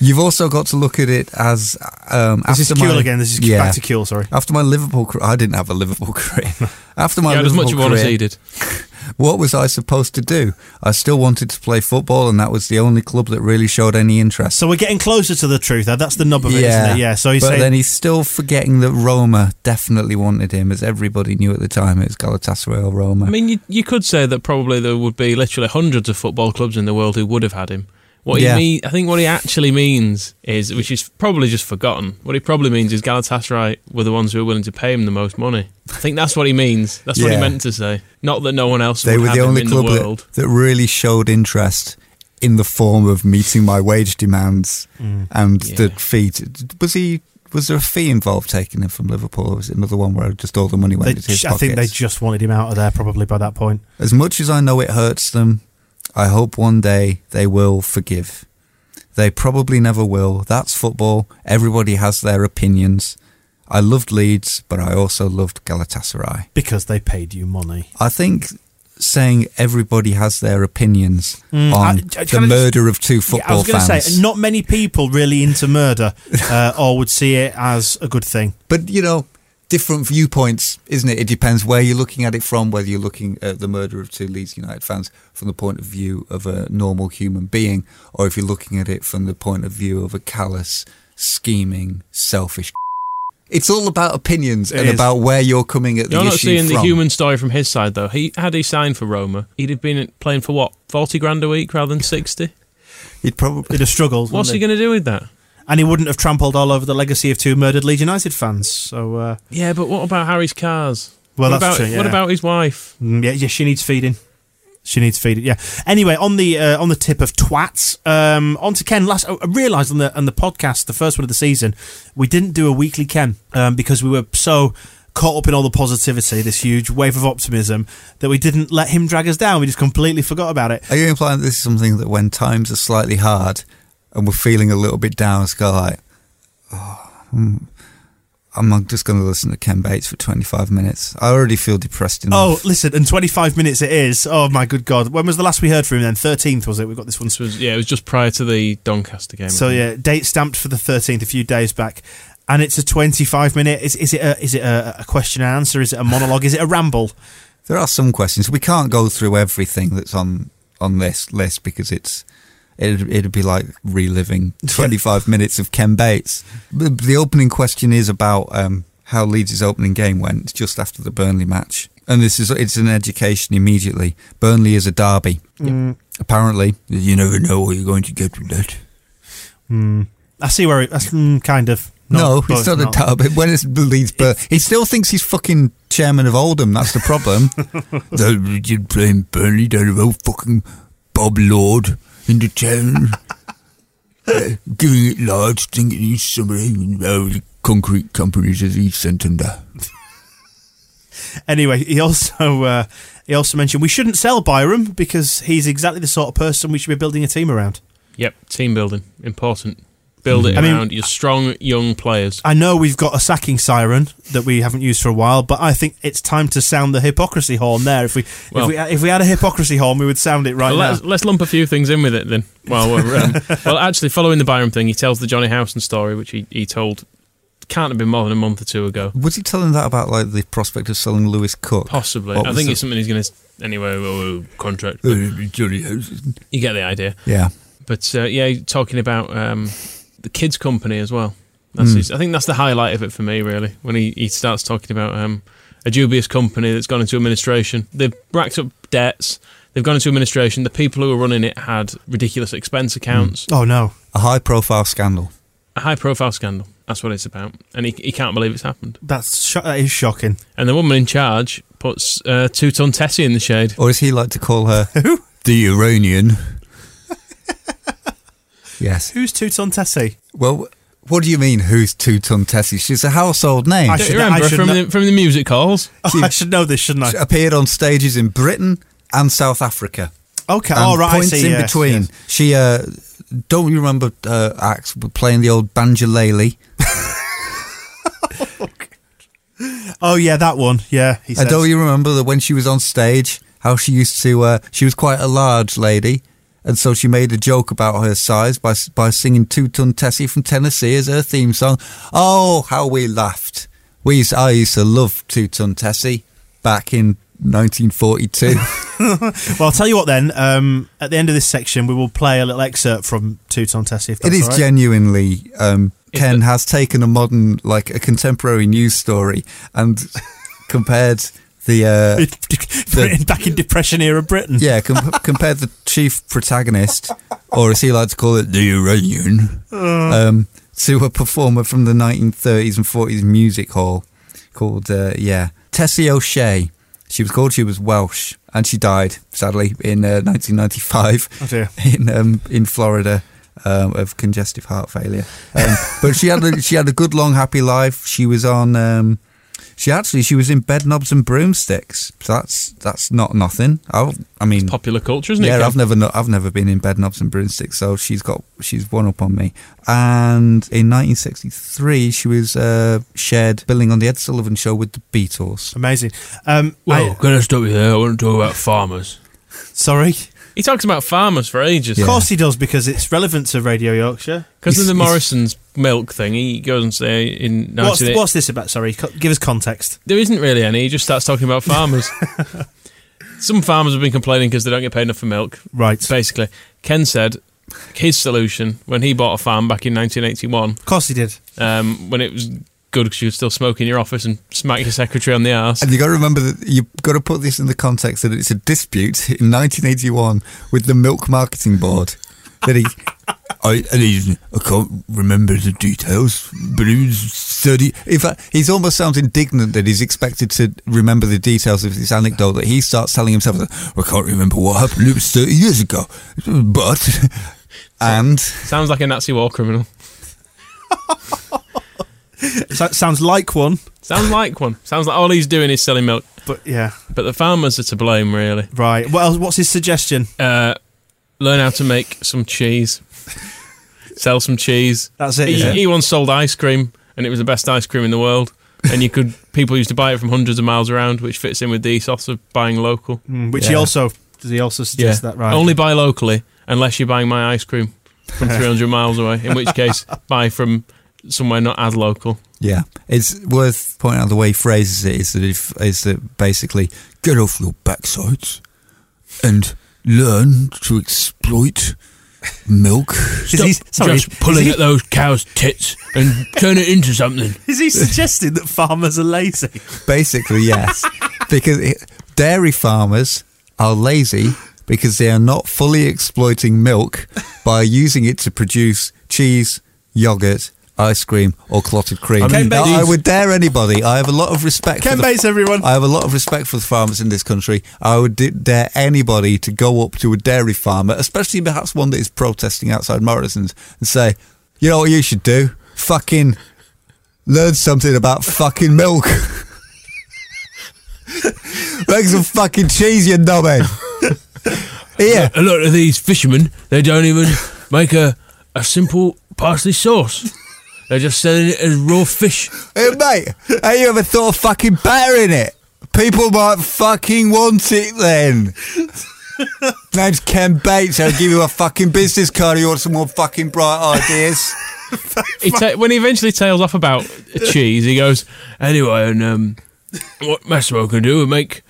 G: you've also got to look at it as um,
E: This is
G: after
E: Kewell
G: my-
E: again. This is
G: yeah.
E: back to Kewell, sorry.
G: After my Liverpool, I didn't have a Liverpool career. <laughs> After my
F: You had as
G: Liverpool
F: much of one as
G: career,
F: he did. <laughs>
G: what was I supposed to do? I still wanted to play football, and that was the only club that really showed any interest.
E: So we're getting closer to the truth. There. That's the nub of it, not it? Yeah. So he's
G: but
E: saying
G: then he's still forgetting that Roma definitely wanted him, as everybody knew at the time. It was Galatasaray or Roma.
F: I mean, you, you could say that probably there would be literally hundreds of football clubs in the world who would have had him. What
G: Yeah.
F: he mean, I think what he actually means is, which is probably just forgotten. What he probably means is Galatasaray were the ones who were willing to pay him the most money. I think that's what he means. That's what he meant to say. Not that no one else
G: they
F: would
G: were
F: have
G: the only
F: in
G: club
F: the
G: that,
F: world.
G: that really showed interest in the form of meeting my wage demands
E: Mm.
G: and
F: Yeah.
G: the fee. Was he? Was there a fee involved taking him from Liverpool, or was it another one where just all the money went
E: they,
G: into his
E: I think they just wanted him out of there probably by that point.
G: As much as I know it hurts them, I hope one day they will forgive. They probably never will. That's football. Everybody has their opinions. I loved Leeds, but I also loved Galatasaray.
E: Because they paid you money.
G: I think saying everybody has their opinions
E: Mm,
G: on
E: I- I
G: the
E: kinda just-
G: murder of two
E: Yeah, I
G: football
E: was going to
G: fans.
E: say, not many people really into murder <laughs> uh, or would see it as a good thing.
G: But you know, different viewpoints, isn't it? It depends where you're looking at it from. Whether you're looking at the murder of two Leeds United fans from the point of view of a normal human being, or if you're looking at it from the point of view of a callous, scheming, selfish. <laughs> It's all about opinions
E: It
G: and
E: is.
G: about where you're coming at the issue.
F: You're
G: the
F: not
G: issue
F: seeing
G: from.
F: the human story from his side, though. He had he signed for Roma, he'd have been playing for what forty grand a week rather than sixty.
G: He'd probably
E: He'd have struggled.
F: What's he
E: wouldn't
F: going to do with that?
E: And he wouldn't have trampled all over the legacy of two murdered Leeds United fans. So, uh,
F: Yeah, but what about Harry's cars?
E: Well,
F: what
E: that's
F: about,
E: true,
F: What about his wife?
E: mm, yeah, yeah, she needs feeding. She needs feeding. Yeah. Anyway, on the uh, on the tip of twats, um, on to Ken. Last, I realised on the on the podcast, the first one of the season, we didn't do a weekly Ken um, because we were so caught up in all the positivity, this huge wave of optimism, that we didn't let him drag us down. We just completely forgot about it.
G: Are you implying that this is something that when times are slightly hard and we're feeling a little bit down, it's go like, oh, hmm, I'm just going to listen to Ken Bates for 25 minutes. I already feel depressed enough.
E: Oh, listen, and 25 minutes it is. Oh, my good God. When was the last we heard from him then? 13th, was it? We've got this one.
F: This was yeah, it was just prior to the Doncaster game.
E: So, yeah, date stamped for the 13th, a few days back. And it's a 25 minute. Is, is it, a, is it a, a question and answer? Is it a monologue? is it a ramble?
G: There are some questions. We can't go through everything that's on on this list because it's it'd, it'd be like reliving <laughs> 25 minutes of Ken Bates. The, the opening question is about um, how Leeds' opening game went just after the Burnley match. And this is it's an education immediately. Burnley is a derby. Apparently, you never know what you're going to get with that.
E: I see where it, that's mm, kind of.
G: no,
E: but
G: it's not a derby. When it's Leeds, but he still thinks he's fucking chairman of Oldham. That's the problem. <laughs> They're playing Burnley down about fucking Bob Lord in the town, uh, giving it large, thinking he's somebody. Oh, the concrete companies as he's sent under.
E: Anyway, he also uh, he also mentioned we shouldn't sell Byram because he's exactly the sort of person we should be building a team around.
F: Yep, team building important. Build it
E: I mean-
F: around your strong young players.
E: I know we've got a sacking siren that we haven't used for a while, but I think it's time to sound the hypocrisy horn there. If we
F: Well-
E: if we if we had a hypocrisy horn, we would sound it right
F: Well,
E: now.
F: let's, let's lump a few things in with it then. Well, we're, um, <laughs> well, actually, following the Byram thing, he tells the Jonny Howson story, which he, he told can't have been more than a month or two ago.
G: Was he telling that about like the prospect of selling Lewis Cook?
F: Possibly.
G: What
F: I think
G: the-
F: it's something he's going to. Anyway, well, well, contract.
G: Uh,
F: but
G: Jonny Howson.
F: you get the idea.
G: Yeah.
F: But uh, yeah, talking about um, the kids' company as well. That's
G: Mm.
F: his, I think that's the highlight of it for me, really. When he, he starts talking about um, a dubious company that's gone into administration. They've racked up debts. They've gone into administration. The people who were running it had ridiculous expense accounts.
E: oh no,
G: A high profile scandal.
F: A high profile scandal. That's what it's about. And he, he can't believe it's happened.
E: that's sho- that is shocking.
F: And the woman in charge puts uh, two ton Tessie in the shade.
G: Or as he like to call her, <laughs> the Iranian. <laughs> yes.
E: Who's Tuton Tessie?
G: Well, what do you mean, who's Two Ton Tessie? She's a household name.
E: I
F: Don't
E: should-
F: you remember
E: should
F: from,
E: know-
F: the, from the music halls?
E: Oh, <laughs> I should know this, shouldn't
G: She
E: I?
G: appeared on stages in Britain and South Africa.
E: Okay,
G: And
E: all right, I
G: points
E: see.
G: in
E: yes,
G: between.
E: yes.
G: She, uh, don't you remember uh, Axe playing the old banjolele? <laughs> <laughs>
E: Oh yeah, that one. Yeah, he
G: I
E: says.
G: don't you remember that when she was on stage, how she used to? Uh, she was quite a large lady, and so she made a joke about her size by by singing Two Ton Tessie from Tennessee as her theme song. Oh, how we laughed! We used, I used to love Two Ton Tessie back in 1942. <laughs> <laughs>
E: well, I'll tell you what then. Um, at the end of this section, we will play a little excerpt from Two Ton Tessie. If that's
G: is
E: all right.
G: genuinely. Um, Ken has taken a modern, like a contemporary news story, and <laughs> compared the. Uh, <laughs>
E: Written back in Depression era Britain.
G: Yeah, com- <laughs> compared the chief protagonist, or as he likes to call it, the Iranian,
E: Oh.
G: um, to a performer from the 1930s and 40s music hall called, uh, yeah, Tessie O'Shea. She was called, she was Welsh, and she died, sadly, in uh, 1995
E: Oh, <laughs>
G: in, um, in Florida. Um, of congestive heart failure, um, but she had a, she had a good long happy life. She was on um, she actually she was in bed knobs and broomsticks. So that's that's not nothing. I, I mean,
F: Popular culture, isn't it?
G: yeah, I've never I've never been in bed knobs and broomsticks, so she's got she's one up on me. And in 1963, she was uh, shared billing on the Ed Sullivan Show with the Beatles.
E: Amazing. Um,
F: Well,
E: I-
F: can I stop you there? I want to talk about farmers.
E: sorry.
F: He talks about farmers for ages.
E: Of course he does because it's relevant to Radio Yorkshire.
F: Because of the
G: He's- he's-
F: Morrison's milk thing, he goes and say in
E: What's,
F: 1980
E: what's this about? Sorry, co- give us context.
F: There isn't really any. He just starts talking about farmers. <laughs> Some farmers have been complaining because they don't get paid enough for milk.
E: Right.
F: Basically, Ken said his solution when he bought a farm back in 1981,
E: Of course he did.
F: um, when it was good because you could still smoke in your office and smack your secretary on the ass.
G: And you got to remember that you've got to put this in the context that it's a dispute in 1981 with the Milk Marketing Board. That he, <laughs> I, and he's, I can't remember the details, but it was 30. In fact, he's almost sounds indignant that he's expected to remember the details of this anecdote that he starts telling himself, I can't remember what happened, it was 30 years ago. But, <laughs> and
F: Sounds like a Nazi war criminal. <laughs>
E: So, sounds like one,
F: Sounds like one. Sounds like all he's doing is selling milk.
E: but yeah.
F: But the farmers are to blame, really.
E: Right. Well, what's his suggestion?
F: Uh, learn how to make some cheese. Sell some cheese.
E: That's it.
F: He,
E: is it?
F: he once sold ice cream, and it was the best ice cream in the world. And you could <laughs> people used to buy it from hundreds of miles around, which fits in with the ethos of buying local.
E: Mm, which he also does. He also suggest that right.
F: Only buy locally unless you're buying my ice cream from <laughs> 300 miles away. In which case, buy from somewhere not as local.
G: Yeah, it's worth pointing out the way he phrases it is that if is that basically get off your backsides and learn to exploit milk. <laughs>
E: Is he, sorry,
F: Just pulling
E: is he,
F: at those cows' tits and turn it into something. <laughs>
E: is he suggesting that farmers are lazy?
G: Basically, yes, <laughs> because it, dairy farmers are lazy because they are not fully exploiting milk by using it to produce cheese, yogurt. Ice cream or clotted cream.
E: I mean,
G: Now, I would dare anybody. I have a lot of respect.
E: Ken
G: for the,
E: Bates, everyone.
G: I have a lot of respect for the farmers in this country. I would dare anybody to go up to a dairy farmer, especially perhaps one that is protesting outside Morrison's, and say, "You know what you should do? Fucking learn something about fucking milk. <laughs> Make some fucking cheese, you knobhead. <laughs> Here,
F: A lot of these fishermen, they don't even make a, a simple parsley sauce. They're just selling it as raw fish.
G: hey, mate. Have you ever thought of fucking battering it? People might fucking want it then." <laughs> Name's Ken Bates. I'll give you a fucking business card. You want some more fucking bright ideas? <laughs>
F: He ta- when he eventually tails off about cheese, he goes, anyway, and um, what Massimo can do is make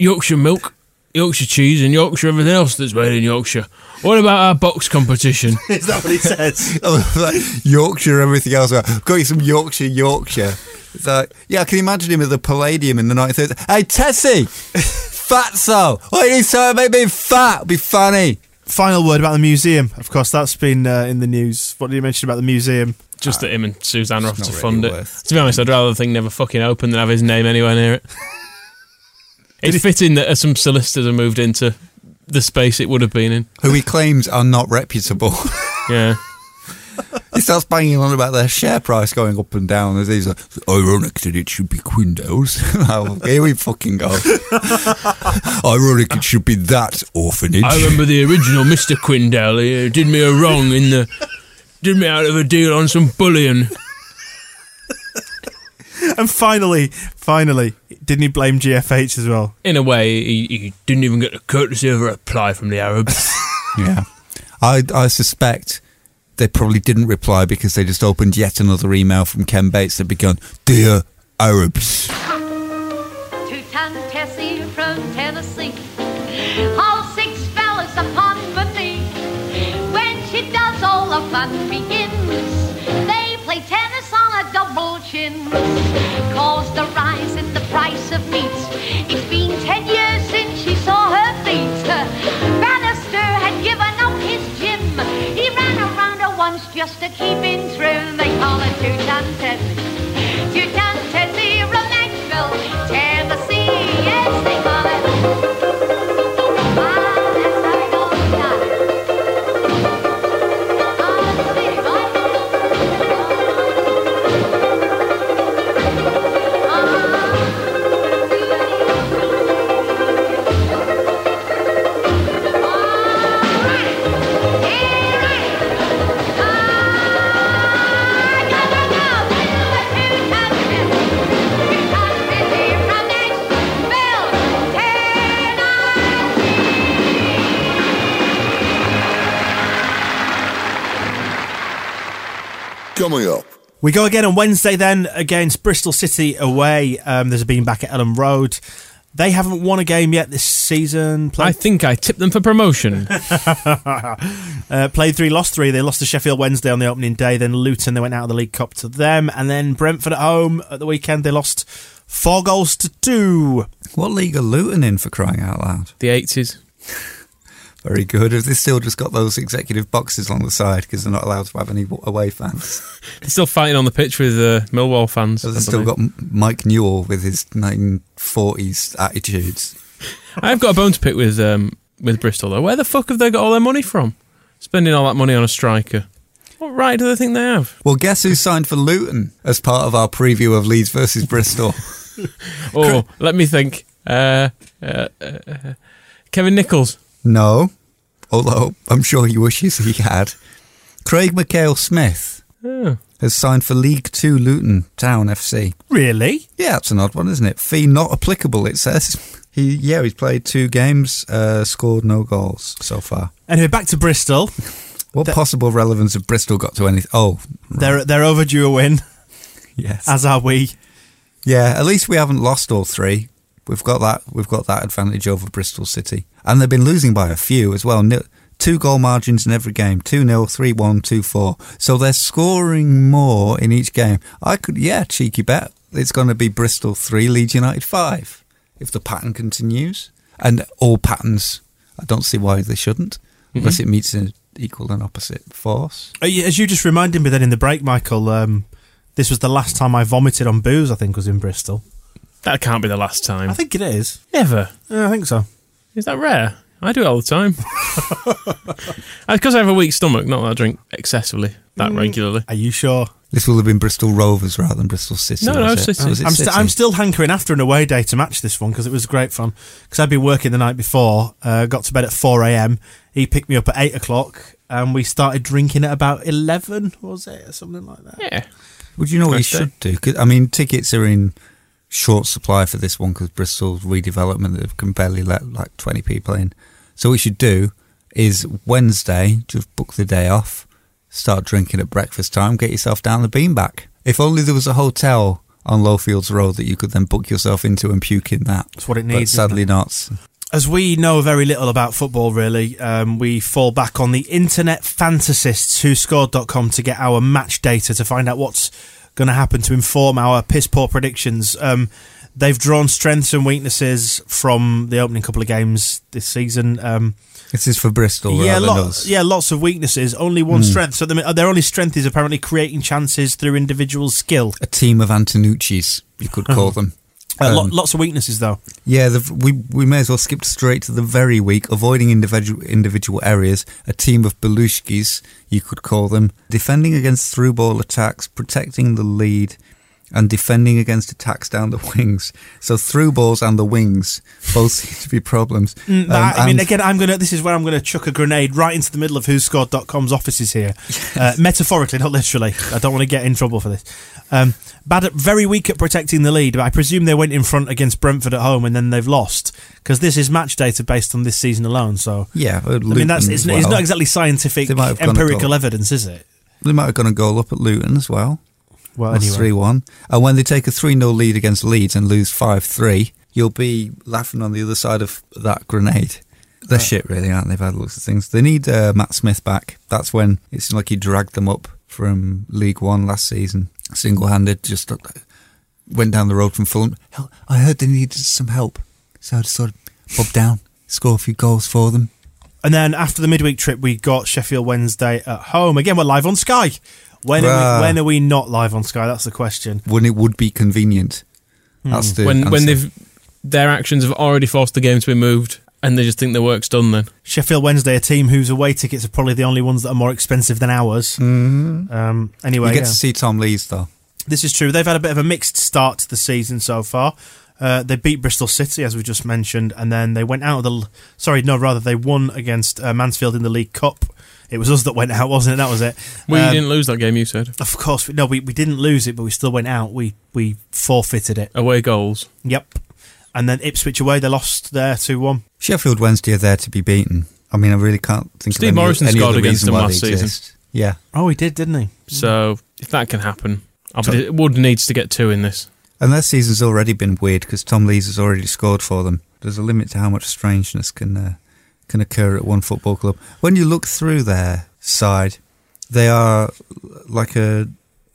F: Yorkshire milk, Yorkshire cheese, and Yorkshire everything else that's made in Yorkshire. What about our box competition? <laughs>
E: Is that what he says? <laughs>
G: Oh, like Yorkshire, everything else. I've got you some Yorkshire, Yorkshire. It's like, yeah, I can imagine him at the Palladium in the 1930s. Hey, Tessie, <laughs> fatso. What you say? Make me fat. It'd be funny.
E: Final word about the museum. Of course, that's been uh, in the news. What did you mention about the museum?
F: Just that him and Suzanne are off
G: not
F: to
G: really
F: fund it.
G: worth-
F: To be honest, I'd rather the thing never fucking open than have his name anywhere near it. it's fitting that uh, some solicitors have moved into the space it would have been in.
G: Who he claims are not reputable. <laughs>
F: Yeah.
G: he starts banging on about their share price going up and down. As he's like, ironic that it should be Quindell's. <laughs> oh, here we fucking go. <laughs> ironic it should be that orphanage.
F: I remember the original Mr. Quindale. He uh, did me a wrong in the. Did me out of a deal on some bullion. <laughs>
E: And finally, finally, didn't he blame GFH as well?
F: In a way, he, he didn't even get the courtesy of a reply from the Arabs. <laughs>
G: Yeah. I, I suspect they probably didn't reply because they just opened yet another email from Ken Bates that began, Dear Arabs.
J: to Tessie from Tennessee. All six fellas upon my knee. When she does, all the fun begins. Chin. Caused a rise in the price of meats. It's been ten years since she saw her feet. <laughs> Bannister had given up his gym. He ran around her once just to keep in trim. They call it two-ton Tessie.
H: Coming up.
E: We go again on Wednesday then against Bristol City away. Um, there's a being back at Ellen Road. They haven't won a game yet this season.
F: I think I tipped them for promotion. <laughs>
E: uh, played three, lost three. They lost to Sheffield Wednesday on the opening day. Then Luton, they went out of the League Cup to them. And then Brentford at home at the weekend, they lost four goals to two.
G: What league are Luton in for crying out loud?
F: the 80s. <laughs>
G: Very good. Have they still just got those executive boxes on the side because they're not allowed to have any away fans? <laughs>
F: They're still fighting on the pitch with uh, Millwall fans.
G: So they've still got Mike Newell with his 1940s attitudes. <laughs>
F: I've got a bone to pick with um, with Bristol though. Where the fuck have they got all their money from? Spending all that money on a striker. What right do they think they have?
G: Well, guess who signed for Luton as part of our preview of Leeds versus Bristol? <laughs>
F: Oh, let me think. Uh, uh, uh, uh, Kevin Nicholls.
G: No, although I'm sure he wishes he had. Craig Mackail-Smith
F: Oh.
G: has signed for League Two Luton Town FC.
E: Really?
G: Yeah, that's an odd one, isn't it? Fee not applicable, it says. <laughs> He yeah, he's played two games, uh, scored no goals so far.
E: Anyway, back to Bristol. <laughs>
G: What possible relevance have Bristol got to anything? Oh,
E: They're they're overdue a win, <laughs>
G: yes.
E: as are we.
G: Yeah, at least we haven't lost all three. We've got that. We've got that advantage over Bristol City, and they've been losing by a few as well. Two goal margins in every game: two 0 three one, two four. So they're scoring more in each game. I could, yeah, cheeky bet. It's going to be Bristol three, Leeds United five, if the pattern continues. And all patterns, I don't see why they shouldn't, unless it meets an equal and opposite force.
E: As you just reminded me then in the break, Michael, um, this was the last time I vomited on booze, I think, was in Bristol.
F: That can't be the last time.
E: I think it is.
F: Never.
E: Yeah, I think so.
F: Is that rare? I do it all the time. <laughs> Because I have a weak stomach, not that I drink excessively that
E: Mm.
F: regularly.
E: Are you sure?
G: This will have been Bristol Rovers rather than Bristol City.
F: No, no,
G: was?
F: City.
G: Oh,
E: I'm, st- I'm still hankering after an away day to match this one because it was great fun. Because I'd been working the night before, uh, got to bed at 4 a.m. He picked me up at 8 o'clock and we started drinking at about 11, was it? Or something like that.
F: Yeah.
G: Would you know what you
F: Nice day.
G: should do? 'Cause, I mean, tickets are in short supply for this one because Bristol's redevelopment they can barely let like 20 people in. So what you should do is Wednesday, just book the day off, start drinking at breakfast time, get yourself down the beanback. If only there was a hotel on Lowfields Road that you could then book yourself into and puke in that.
E: That's what it needs. isn't
G: sadly
E: it?
G: not.
E: As we know very little about football, really, um, we fall back on the internet fantasists WhoScored.com to get our match data to find out what's going to happen to inform our piss poor predictions. Um, they've drawn strengths and weaknesses from the opening couple of games this season. Um,
G: This is for Bristol
E: yeah, lots, yeah, lots of weaknesses, only one
G: Hmm.
E: strength. So the, their only strength is apparently creating chances through individual skill.
G: A team of Antenucci's, you could call <laughs> them.
E: Uh, lo-
G: Um,
E: lots of weaknesses though.
G: Yeah, the, we we may as well skip straight to the very weak, avoiding individual individual areas. A team of Belluscis, you could call them, defending against through ball attacks, protecting the lead, and defending against attacks down the wings. So through balls and the wings both <laughs> seem to be problems.
E: Mm,
G: Um,
E: I, mean, again, I'm gonna. This is where I'm gonna chuck a grenade right into the middle of WhoScored.com's offices here, uh, metaphorically, not literally. I don't want to get in trouble for this. Um, bad, at, very weak at protecting the lead. But I presume they went in front against Brentford at home and then they've lost because this is match data based on this season alone. So
G: yeah,
E: I mean, that's it's, it's not exactly scientific
G: They might have
E: empirical evidence, is it?
G: They might have gone a goal up at Luton as well.
E: Well, anyway.
G: 3 1. And when they take a 3 0 lead against Leeds and lose 5 3, you'll be laughing on the other side of that grenade. They're shit, really, aren't they? They've had lots of things. They need uh, Matt Smith back. That's when it seemed like he dragged them up from League One last season, single handed, just uh, went down the road from Fulham. Hell, I heard they needed some help. So I just sort of bobbed down, score a few goals for them.
E: And then after the midweek trip, we got Sheffield Wednesday at home. Again, we're live on Sky. When are,
G: Rah.
E: we, when are we not live on Sky? That's the question.
G: When it would be convenient. That's the
F: when when they've their actions have already forced the game to be moved, and they just think their work's done. Then
E: Sheffield Wednesday, a team whose away tickets are probably the only ones that are more expensive than ours.
G: Mhm.
E: Um, anyway,
G: you get
E: yeah.
G: to see Tom Lees, though.
E: this is true. They've had a bit of a mixed start to the season so far. Uh, they beat Bristol City, as we just mentioned, and then they went out of the. Sorry, no, rather they won against uh, Mansfield in the League Cup. It was us that went out, <laughs> wasn't it? That was it.
F: we
E: Um,
F: didn't lose that game. You said
E: Of course, no, we, we didn't lose it, but we still went out. We we forfeited it.
F: away goals.
E: Yep. And then Ipswich away, they lost there two one.
G: Sheffield Wednesday are there to be beaten. I mean, I really can't think
F: Steve
G: of any,
F: Morison
G: any
F: scored
G: other
F: against
G: reason
F: them
G: why
F: last
G: they
F: season.
G: exist. Yeah.
E: Oh, he did, didn't he?
F: So if that can happen, obviously Wood needs to get two in this.
G: And their season's already been weird because Tom Lees has already scored for them. There's a limit to how much strangeness can uh, can occur at one football club. When you look through their side, they are like a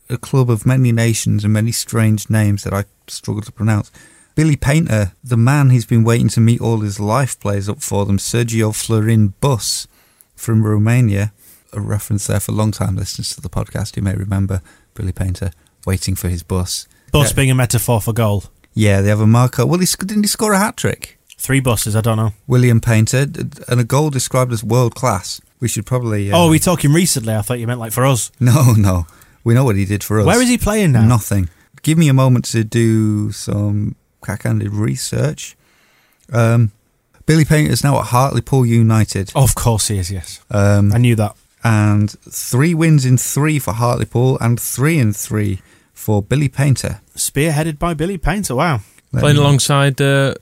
G: a club of many nations and many strange names that I struggle to pronounce. Billy Paynter, the man he's been waiting to meet all his life, plays up for them. Sergiu Florin Bus from Romania. A reference there for long-time listeners to the podcast. You may remember Billy Paynter waiting for his bus.
E: Bus being a metaphor for goal.
G: Yeah, they have a Marco. Well, he, sc- didn't he score a hat trick?
E: Three buses, I don't know.
G: William Paynter, and a goal described as world class. We should probably. Uh,
E: Oh, are we talking recently? I thought you meant like for us. <laughs>
G: no, no. We know what he did for us.
E: Where is he playing now?
G: Nothing. Give me a moment to do some cack-handed research. Um, Billy Paynter is now at Hartlepool United.
E: of course he is, yes.
G: Um,
E: I knew that.
G: and three wins in three for Hartlepool, and three in three for Billy Paynter.
E: Spearheaded by Billy Paynter, wow.
G: Let
F: Playing
G: me-
F: alongside uh,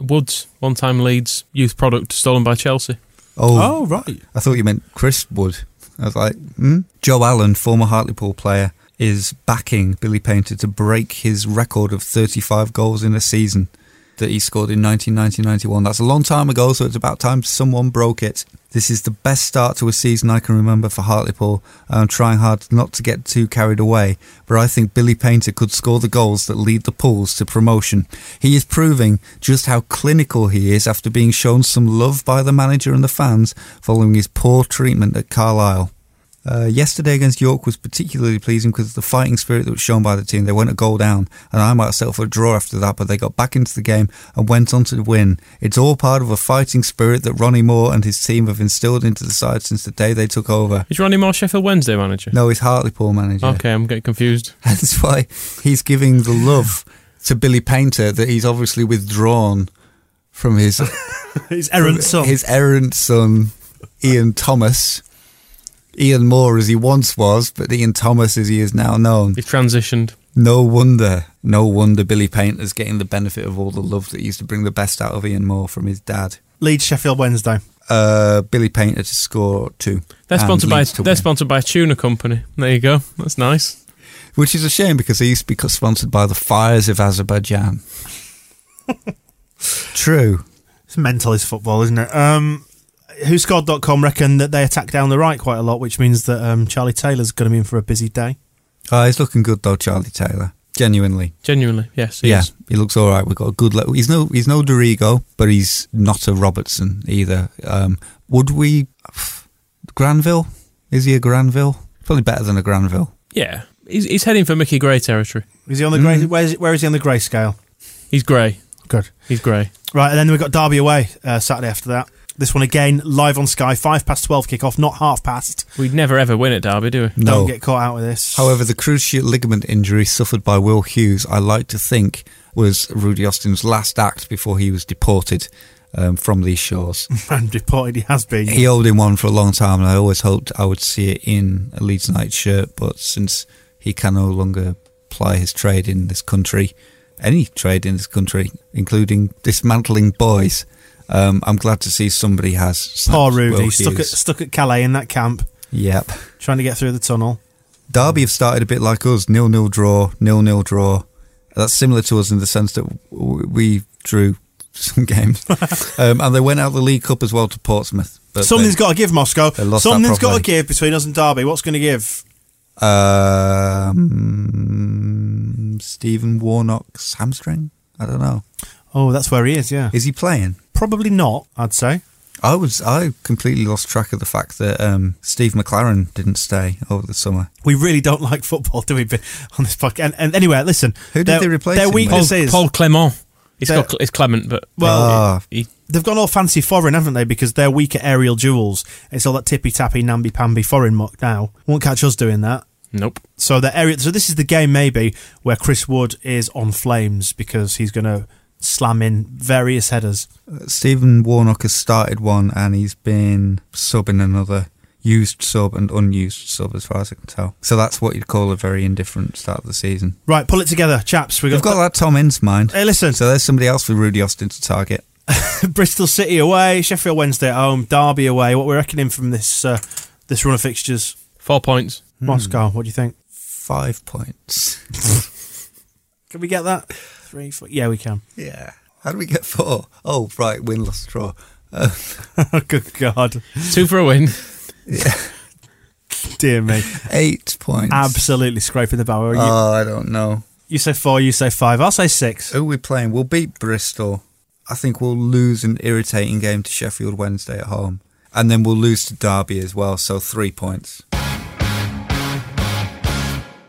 F: Woods, one-time Leeds youth product stolen by Chelsea.
G: Oh,
E: Oh, right.
G: I thought you meant Chris Wood. I was like, hmm? Joe Allon, former Hartlepool player, is backing Billy Paynter to break his record of 35 goals in a season that he scored in 1990-91. That's a long time ago, so it's about time someone broke it. This is the best start to a season I can remember for Hartlepool. I'm trying hard not to get too carried away, but I think Billy Paynter could score the goals that lead the Pools to promotion. He is proving just how clinical he is after being shown some love by the manager and the fans following his poor treatment at Carlisle. Uh, yesterday against York was particularly pleasing because of the fighting spirit that was shown by the team. They went a goal down, and I might settle for a draw after that, but they got back into the game and went on to win. It's all part of a fighting spirit that Ronnie Moore and his team have instilled into the side since the day they took over.
F: Is Ronnie Moore Sheffield Wednesday manager?
G: No, he's Hartlepool manager.
F: Okay, I'm getting confused. <laughs>
G: That's why he's giving the love to Billy Paynter that he's obviously withdrawn from his <laughs>
E: His errant son.
G: his errant son, Ian Thomas. Ian Moore as he once was, but Ian Thomas as he is now known.
F: He's transitioned.
G: No wonder, no wonder Billy Paynter's getting the benefit of all the love that he used to bring the best out of Ian Moore from his dad.
E: Leeds Sheffield Wednesday.
G: Uh, Billy Paynter to score two.
F: They're sponsored by
G: Leeds to
F: they're
G: win.
F: sponsored by a tuna company. There you go. That's nice.
G: Which is a shame because they used to be sponsored by the Fires of Azerbaijan. <laughs> True.
E: It's mental, is football, isn't it? Um, WhoScored.com reckon that they attack down the right quite a lot, which means that um, Charlie Taylor's going to be in for a busy day.
G: Oh, he's looking good though, Charlie Taylor. Genuinely.
F: Genuinely, yes. he
G: yeah,
F: is.
G: he looks all right. We've got a good. Le- he's no, he's no Dorigo, but he's not a Robertson either. Um, would we Granville? Is he a Granville? Probably better than a Granville.
F: Yeah. He's, he's heading for Mickey Gray territory.
E: Is he on the
G: Mm.
E: grey? Where is, where is he on the grey scale?
F: He's He's grey.
E: Good.
F: He's grey.
E: Right, and then we've got Derby away uh, Saturday after that. This one again, live on Sky, 5 past 12 kick-off, not half past.
F: We'd never ever win at Derby, do we?
G: No.
E: Don't get caught out with this.
G: However, the cruciate ligament injury suffered by Will Hughes, I like to think, was Rudy Austin's last act before he was deported um, from these shores. <laughs>
E: and reported he has been.
G: He owed him one for a long time, and I always hoped I would see it in a Leeds United shirt. But since he can no longer ply his trade in this country, any trade in this country, including dismantling boys, um, I'm glad to see somebody has.
E: Poor Rudy,
G: Will
E: stuck at, stuck at Calais in that camp,
G: Yep.
E: trying to get through the tunnel.
G: Derby have started a bit like us, nil nil draw, nil nil draw. That's similar to us in the sense that w- we drew some games, <laughs> um, and they went out the League Cup as well to Portsmouth. But
E: Something's got to give, Moscow.
G: they lost that
E: Something's got to
G: properly.
E: give between us and Derby. What's going to give?
G: Um, Stephen Warnock's hamstring. I don't know.
E: Oh, that's where he is, yeah.
G: Is he playing?
E: Probably not, I'd say.
G: I was I completely lost track of the fact that um, Steve McClaren didn't stay over the summer.
E: We really don't like football, <laughs> do we, on this podcast? And, and anyway, listen.
G: Who did
E: their-
G: they replace
E: Their
G: him with?
E: weakness
F: Paul,
E: is...
F: Paul Clement. It's,
E: They're-
F: got, it's Clement, but
E: Well,
G: Ah.
F: he,
E: They've gone all fancy foreign, haven't they? Because they're weak at aerial duels. It's all that tippy tappy, namby pamby foreign muck now. Won't catch us doing that.
F: nope.
E: So the area. So this is the game maybe where Chris Wood is on flames because he's going to slam in various headers.
G: Stephen Warnock has started one and he's been subbing another used sub and unused sub as far as I can tell. So that's what you'd call a very indifferent start of the season.
E: Right, pull it together, chaps. We
G: We've got that Tom Ince mind.
E: Hey, listen.
G: So there's somebody else for Rudy Austin to target. <laughs>
E: Bristol City away, Sheffield Wednesday at home, Derby away. What we're reckoning from this uh, this run of fixtures?
F: Four points.
E: Moscow. What do you think?
G: Five points. <laughs>
E: Can we get that? Three, four. Yeah, we can.
G: yeah. How do we get four? Oh, right, win, loss, draw. Uh, <laughs>
E: oh, good God,
F: Two for a win. Yeah. <laughs>
E: dear me,
G: eight points.
E: absolutely scraping the barrel. You,
G: Oh, I don't know.
E: you say four, you say five. I'll say six.
G: Who are we playing? We'll beat Bristol. I think we'll lose an irritating game to Sheffield Wednesday at home. And then we'll lose to Derby as well, so three points.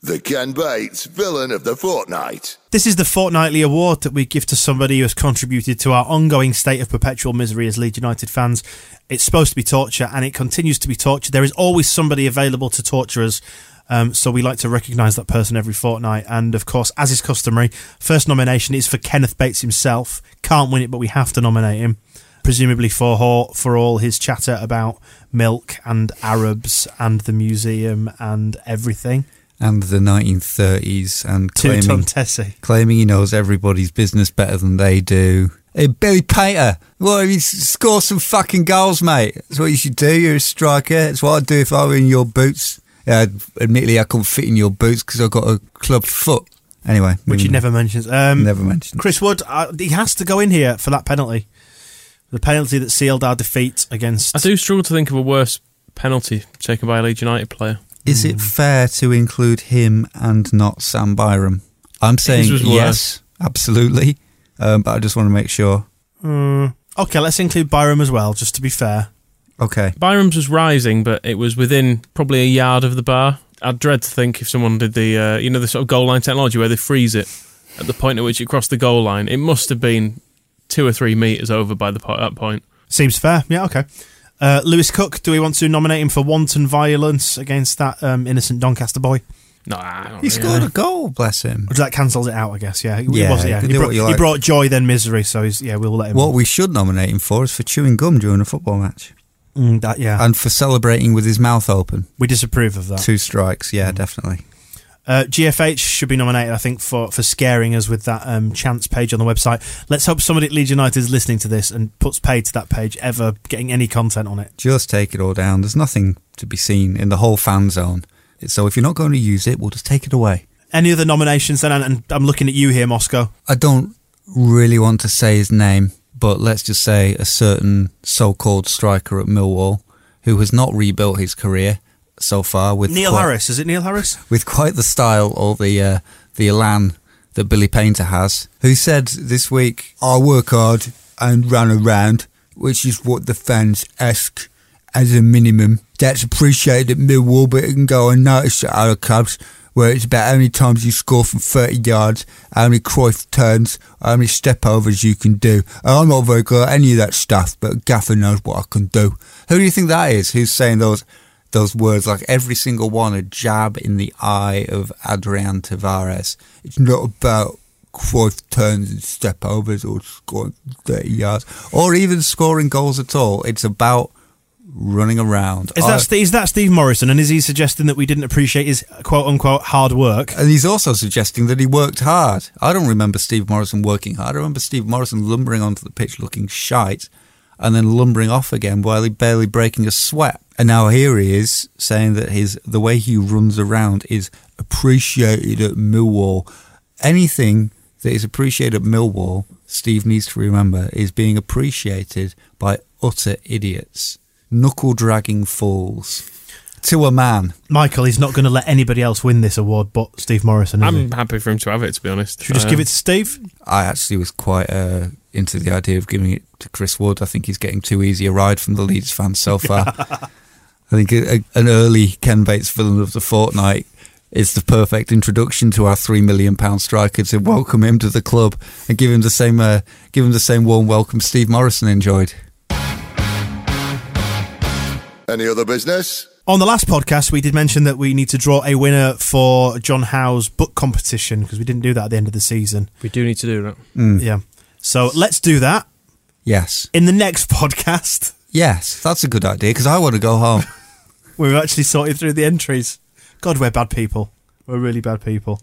H: The Ken Bates Villain of the Fortnight.
E: This is the fortnightly award that we give to somebody who has contributed to our ongoing state of perpetual misery as Leeds United fans. It's supposed to be torture, and it continues to be torture. There is always somebody available to torture us. Um, so we like to recognise that person every fortnight. And of course, as is customary, first nomination is for Kenneth Bates himself. Can't win it, but we have to nominate him. Presumably for for all his chatter about milk and Arabs and the museum and everything.
G: And the 1930s and
E: To
G: claiming,
E: Tom Tessie.
G: claiming he knows everybody's business better than they do. Hey, Billy Pater, well, you score some fucking goals, mate. That's what you should do. You're a striker. That's what I'd do if I were in your boots. Yeah, admittedly, I couldn't fit in your boots because I've got a club foot. Anyway.
E: which he never mentions. Um,
G: Never mentioned.
E: Chris Wood, uh, he has to go in here for that penalty. The penalty that sealed our defeat against.
F: I do struggle to think of a worse penalty taken by a Leeds United player.
G: Is it fair to include him and not Sam Byram? I'm saying
F: was worse.
G: yes, absolutely. Um, but I just want to make sure.
E: Mm, okay, let's include Byram as well, just to be fair.
G: Okay.
F: Byram's was rising, but it was within probably a yard of the bar. I'd dread to think if someone did the, uh, you know, the sort of goal line technology where they freeze it at the point at which it crossed the goal line. It must have been two or three meters over by the po- that point.
E: Seems fair. Yeah, okay. Uh, Lewis Cook, do we want to nominate him for wanton violence against that um, innocent Doncaster boy?
F: No, I
G: He scored
F: know.
G: a goal, bless him.
E: Or that cancels it out, I guess. Yeah, He- he
G: Yeah,
E: was, yeah. He, brought,
G: what you
E: he brought joy then misery, so he's, yeah, we'll let him.
G: What we should nominate him for is for chewing gum during a football match
E: Mm, that, yeah,
G: and for celebrating with his mouth open.
E: we disapprove of that.
G: Two strikes, yeah, definitely.
E: Uh, GFH should be nominated, I think, for, for scaring us with that um, chance page on the website. Let's hope somebody at Leeds United is listening to this and puts paid to that page, ever getting any content on it.
G: Just take it all down. There's nothing to be seen in the whole fan zone. So if you're not going to use it, we'll just take it away.
E: Any other nominations then? And, and I'm looking at you here, Moscow.
G: I don't really want to say his name, but let's just say a certain so-called striker at Millwall who has not rebuilt his career so far with
E: Neil
G: quite,
E: Harris. Is it Neil Harris?
G: with quite the style or the uh, the elan that Billy Paynter has, who said this week, "I work hard and run around, which is what the fans ask as a minimum. That's appreciated at Millwall, but it can go unnoticed at other clubs." where it's about how many times you score from 30 yards, how many Cruyff turns, how many step overs you can do. And I'm not very good at any of that stuff, but Gaffer knows what I can do. Who do you think that is? Who's saying those those words like every single one a jab in the eye of Adrian Tavares? It's not about Cruyff turns and step overs or scoring 30 yards or even scoring goals at all. It's about running around.
E: Is that, is that Steve Morison? And is he suggesting that we didn't appreciate his quote unquote hard work?
G: And he's also suggesting that he worked hard. I don't remember Steve Morison working hard. I remember Steve Morison lumbering onto the pitch looking shite and then lumbering off again while he barely breaking a sweat. And now here he is saying that his the way he runs around is appreciated at Millwall. Anything that is appreciated at Millwall, Steve needs to remember, is being appreciated by utter idiots, knuckle dragging fools. To a man.
E: Michael, he's not going to let anybody else win this award but Steve Morison.
F: I'm
E: he?
F: happy for him to have it, to be honest.
E: Should we just
F: Um,
E: give it to Steve?
G: I actually was quite uh, into the idea of giving it to Chris Wood. I think he's getting too easy a ride from the Leeds fans so far. <laughs> I think a, a, an early Ken Bates villain of the fortnight is the perfect introduction to our three million pound striker to welcome him to the club and give him the same uh, give him the same warm welcome Steve Morison enjoyed.
H: Any other business?
E: On the last podcast, we did mention that we need to draw a winner for John Howe's book competition because we didn't do that at the end of the season.
F: We do need to do that.
G: Mm.
E: Yeah. So let's do that
G: Yes,
E: in the next podcast.
G: yes, that's a good idea because I want to go home. <laughs>
E: We've actually sorted through the entries. God, we're bad people. We're really bad people.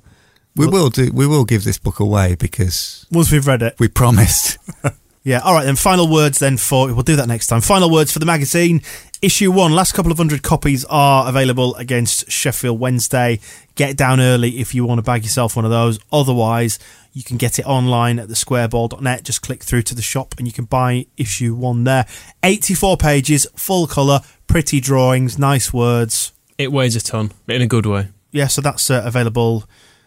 G: we will do. We will give this book away because
E: Once we've read it.
G: we promised. <laughs>
E: Yeah, all right then. Final words then for we'll do that next time. Final words for the magazine. Issue one. Last couple of hundred copies are available against Sheffield Wednesday. Get down early if you want to bag yourself one of those. Otherwise, you can get it online at thesquareball.net. Just click through to the shop and you can buy issue one there. 84 pages, full colour, pretty drawings, nice words.
F: It weighs a ton, but in a good way.
E: Yeah, so that's uh, available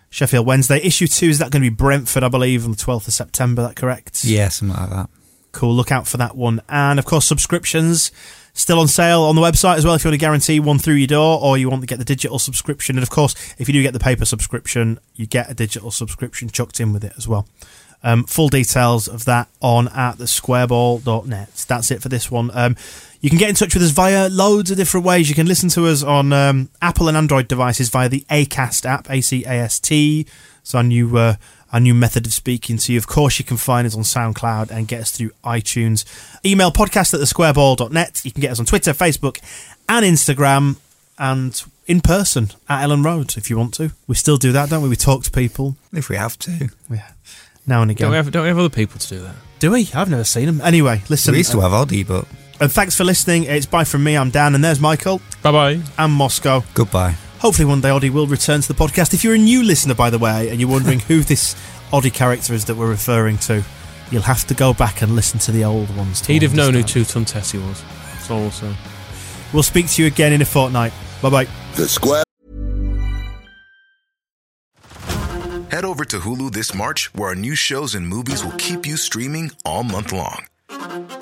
E: Sheffield Wednesday. Issue two is that going to be Brentford, I believe, on the 12th of September. That correct?
G: yeah, something like that.
E: Cool. Look out for that one. And of course, subscriptions still on sale on the website as well. If you want to guarantee one through your door, or you want to get the digital subscription, and of course, if you do get the paper subscription, you get a digital subscription chucked in with it as well. Um, full details of that on at the thesquareball.net. That's it for this one. Um, you can get in touch with us via loads of different ways. You can listen to us on um, Apple and Android devices via the Acast app, A C A S T. It's our new uh, our new method of speaking to you. Of course, you can find us on SoundCloud and get us through iTunes. Email podcast at thesquareball.net. You can get us on Twitter, Facebook, and Instagram, and in person at Elland Road if you want to. We still do that, don't we? We talk to people
G: If we have to.
E: yeah, now and again.
F: Don't we, have, don't we have other people to do that?
E: Do we? I've never seen them. Anyway, listen.
G: we used to have Oddie, but
E: And thanks for listening. It's bye from me. I'm Dan, and there's Michael
F: Bye bye.
E: and Moscow.
G: goodbye.
E: Hopefully, one day Oddie will return to the podcast. If you're a new listener, by the way, and you're wondering who this Oddie character is that we're referring to, you'll have to go back and listen to the old ones. to
F: He'd have known who
E: understand.
F: Two Tessie was. That's all I'll say.
E: We'll speak to you again in a fortnight. Bye bye.
H: The Square.
K: Head over to Hulu this March, where our new shows and movies will keep you streaming all month long.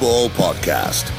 H: Ball Podcast.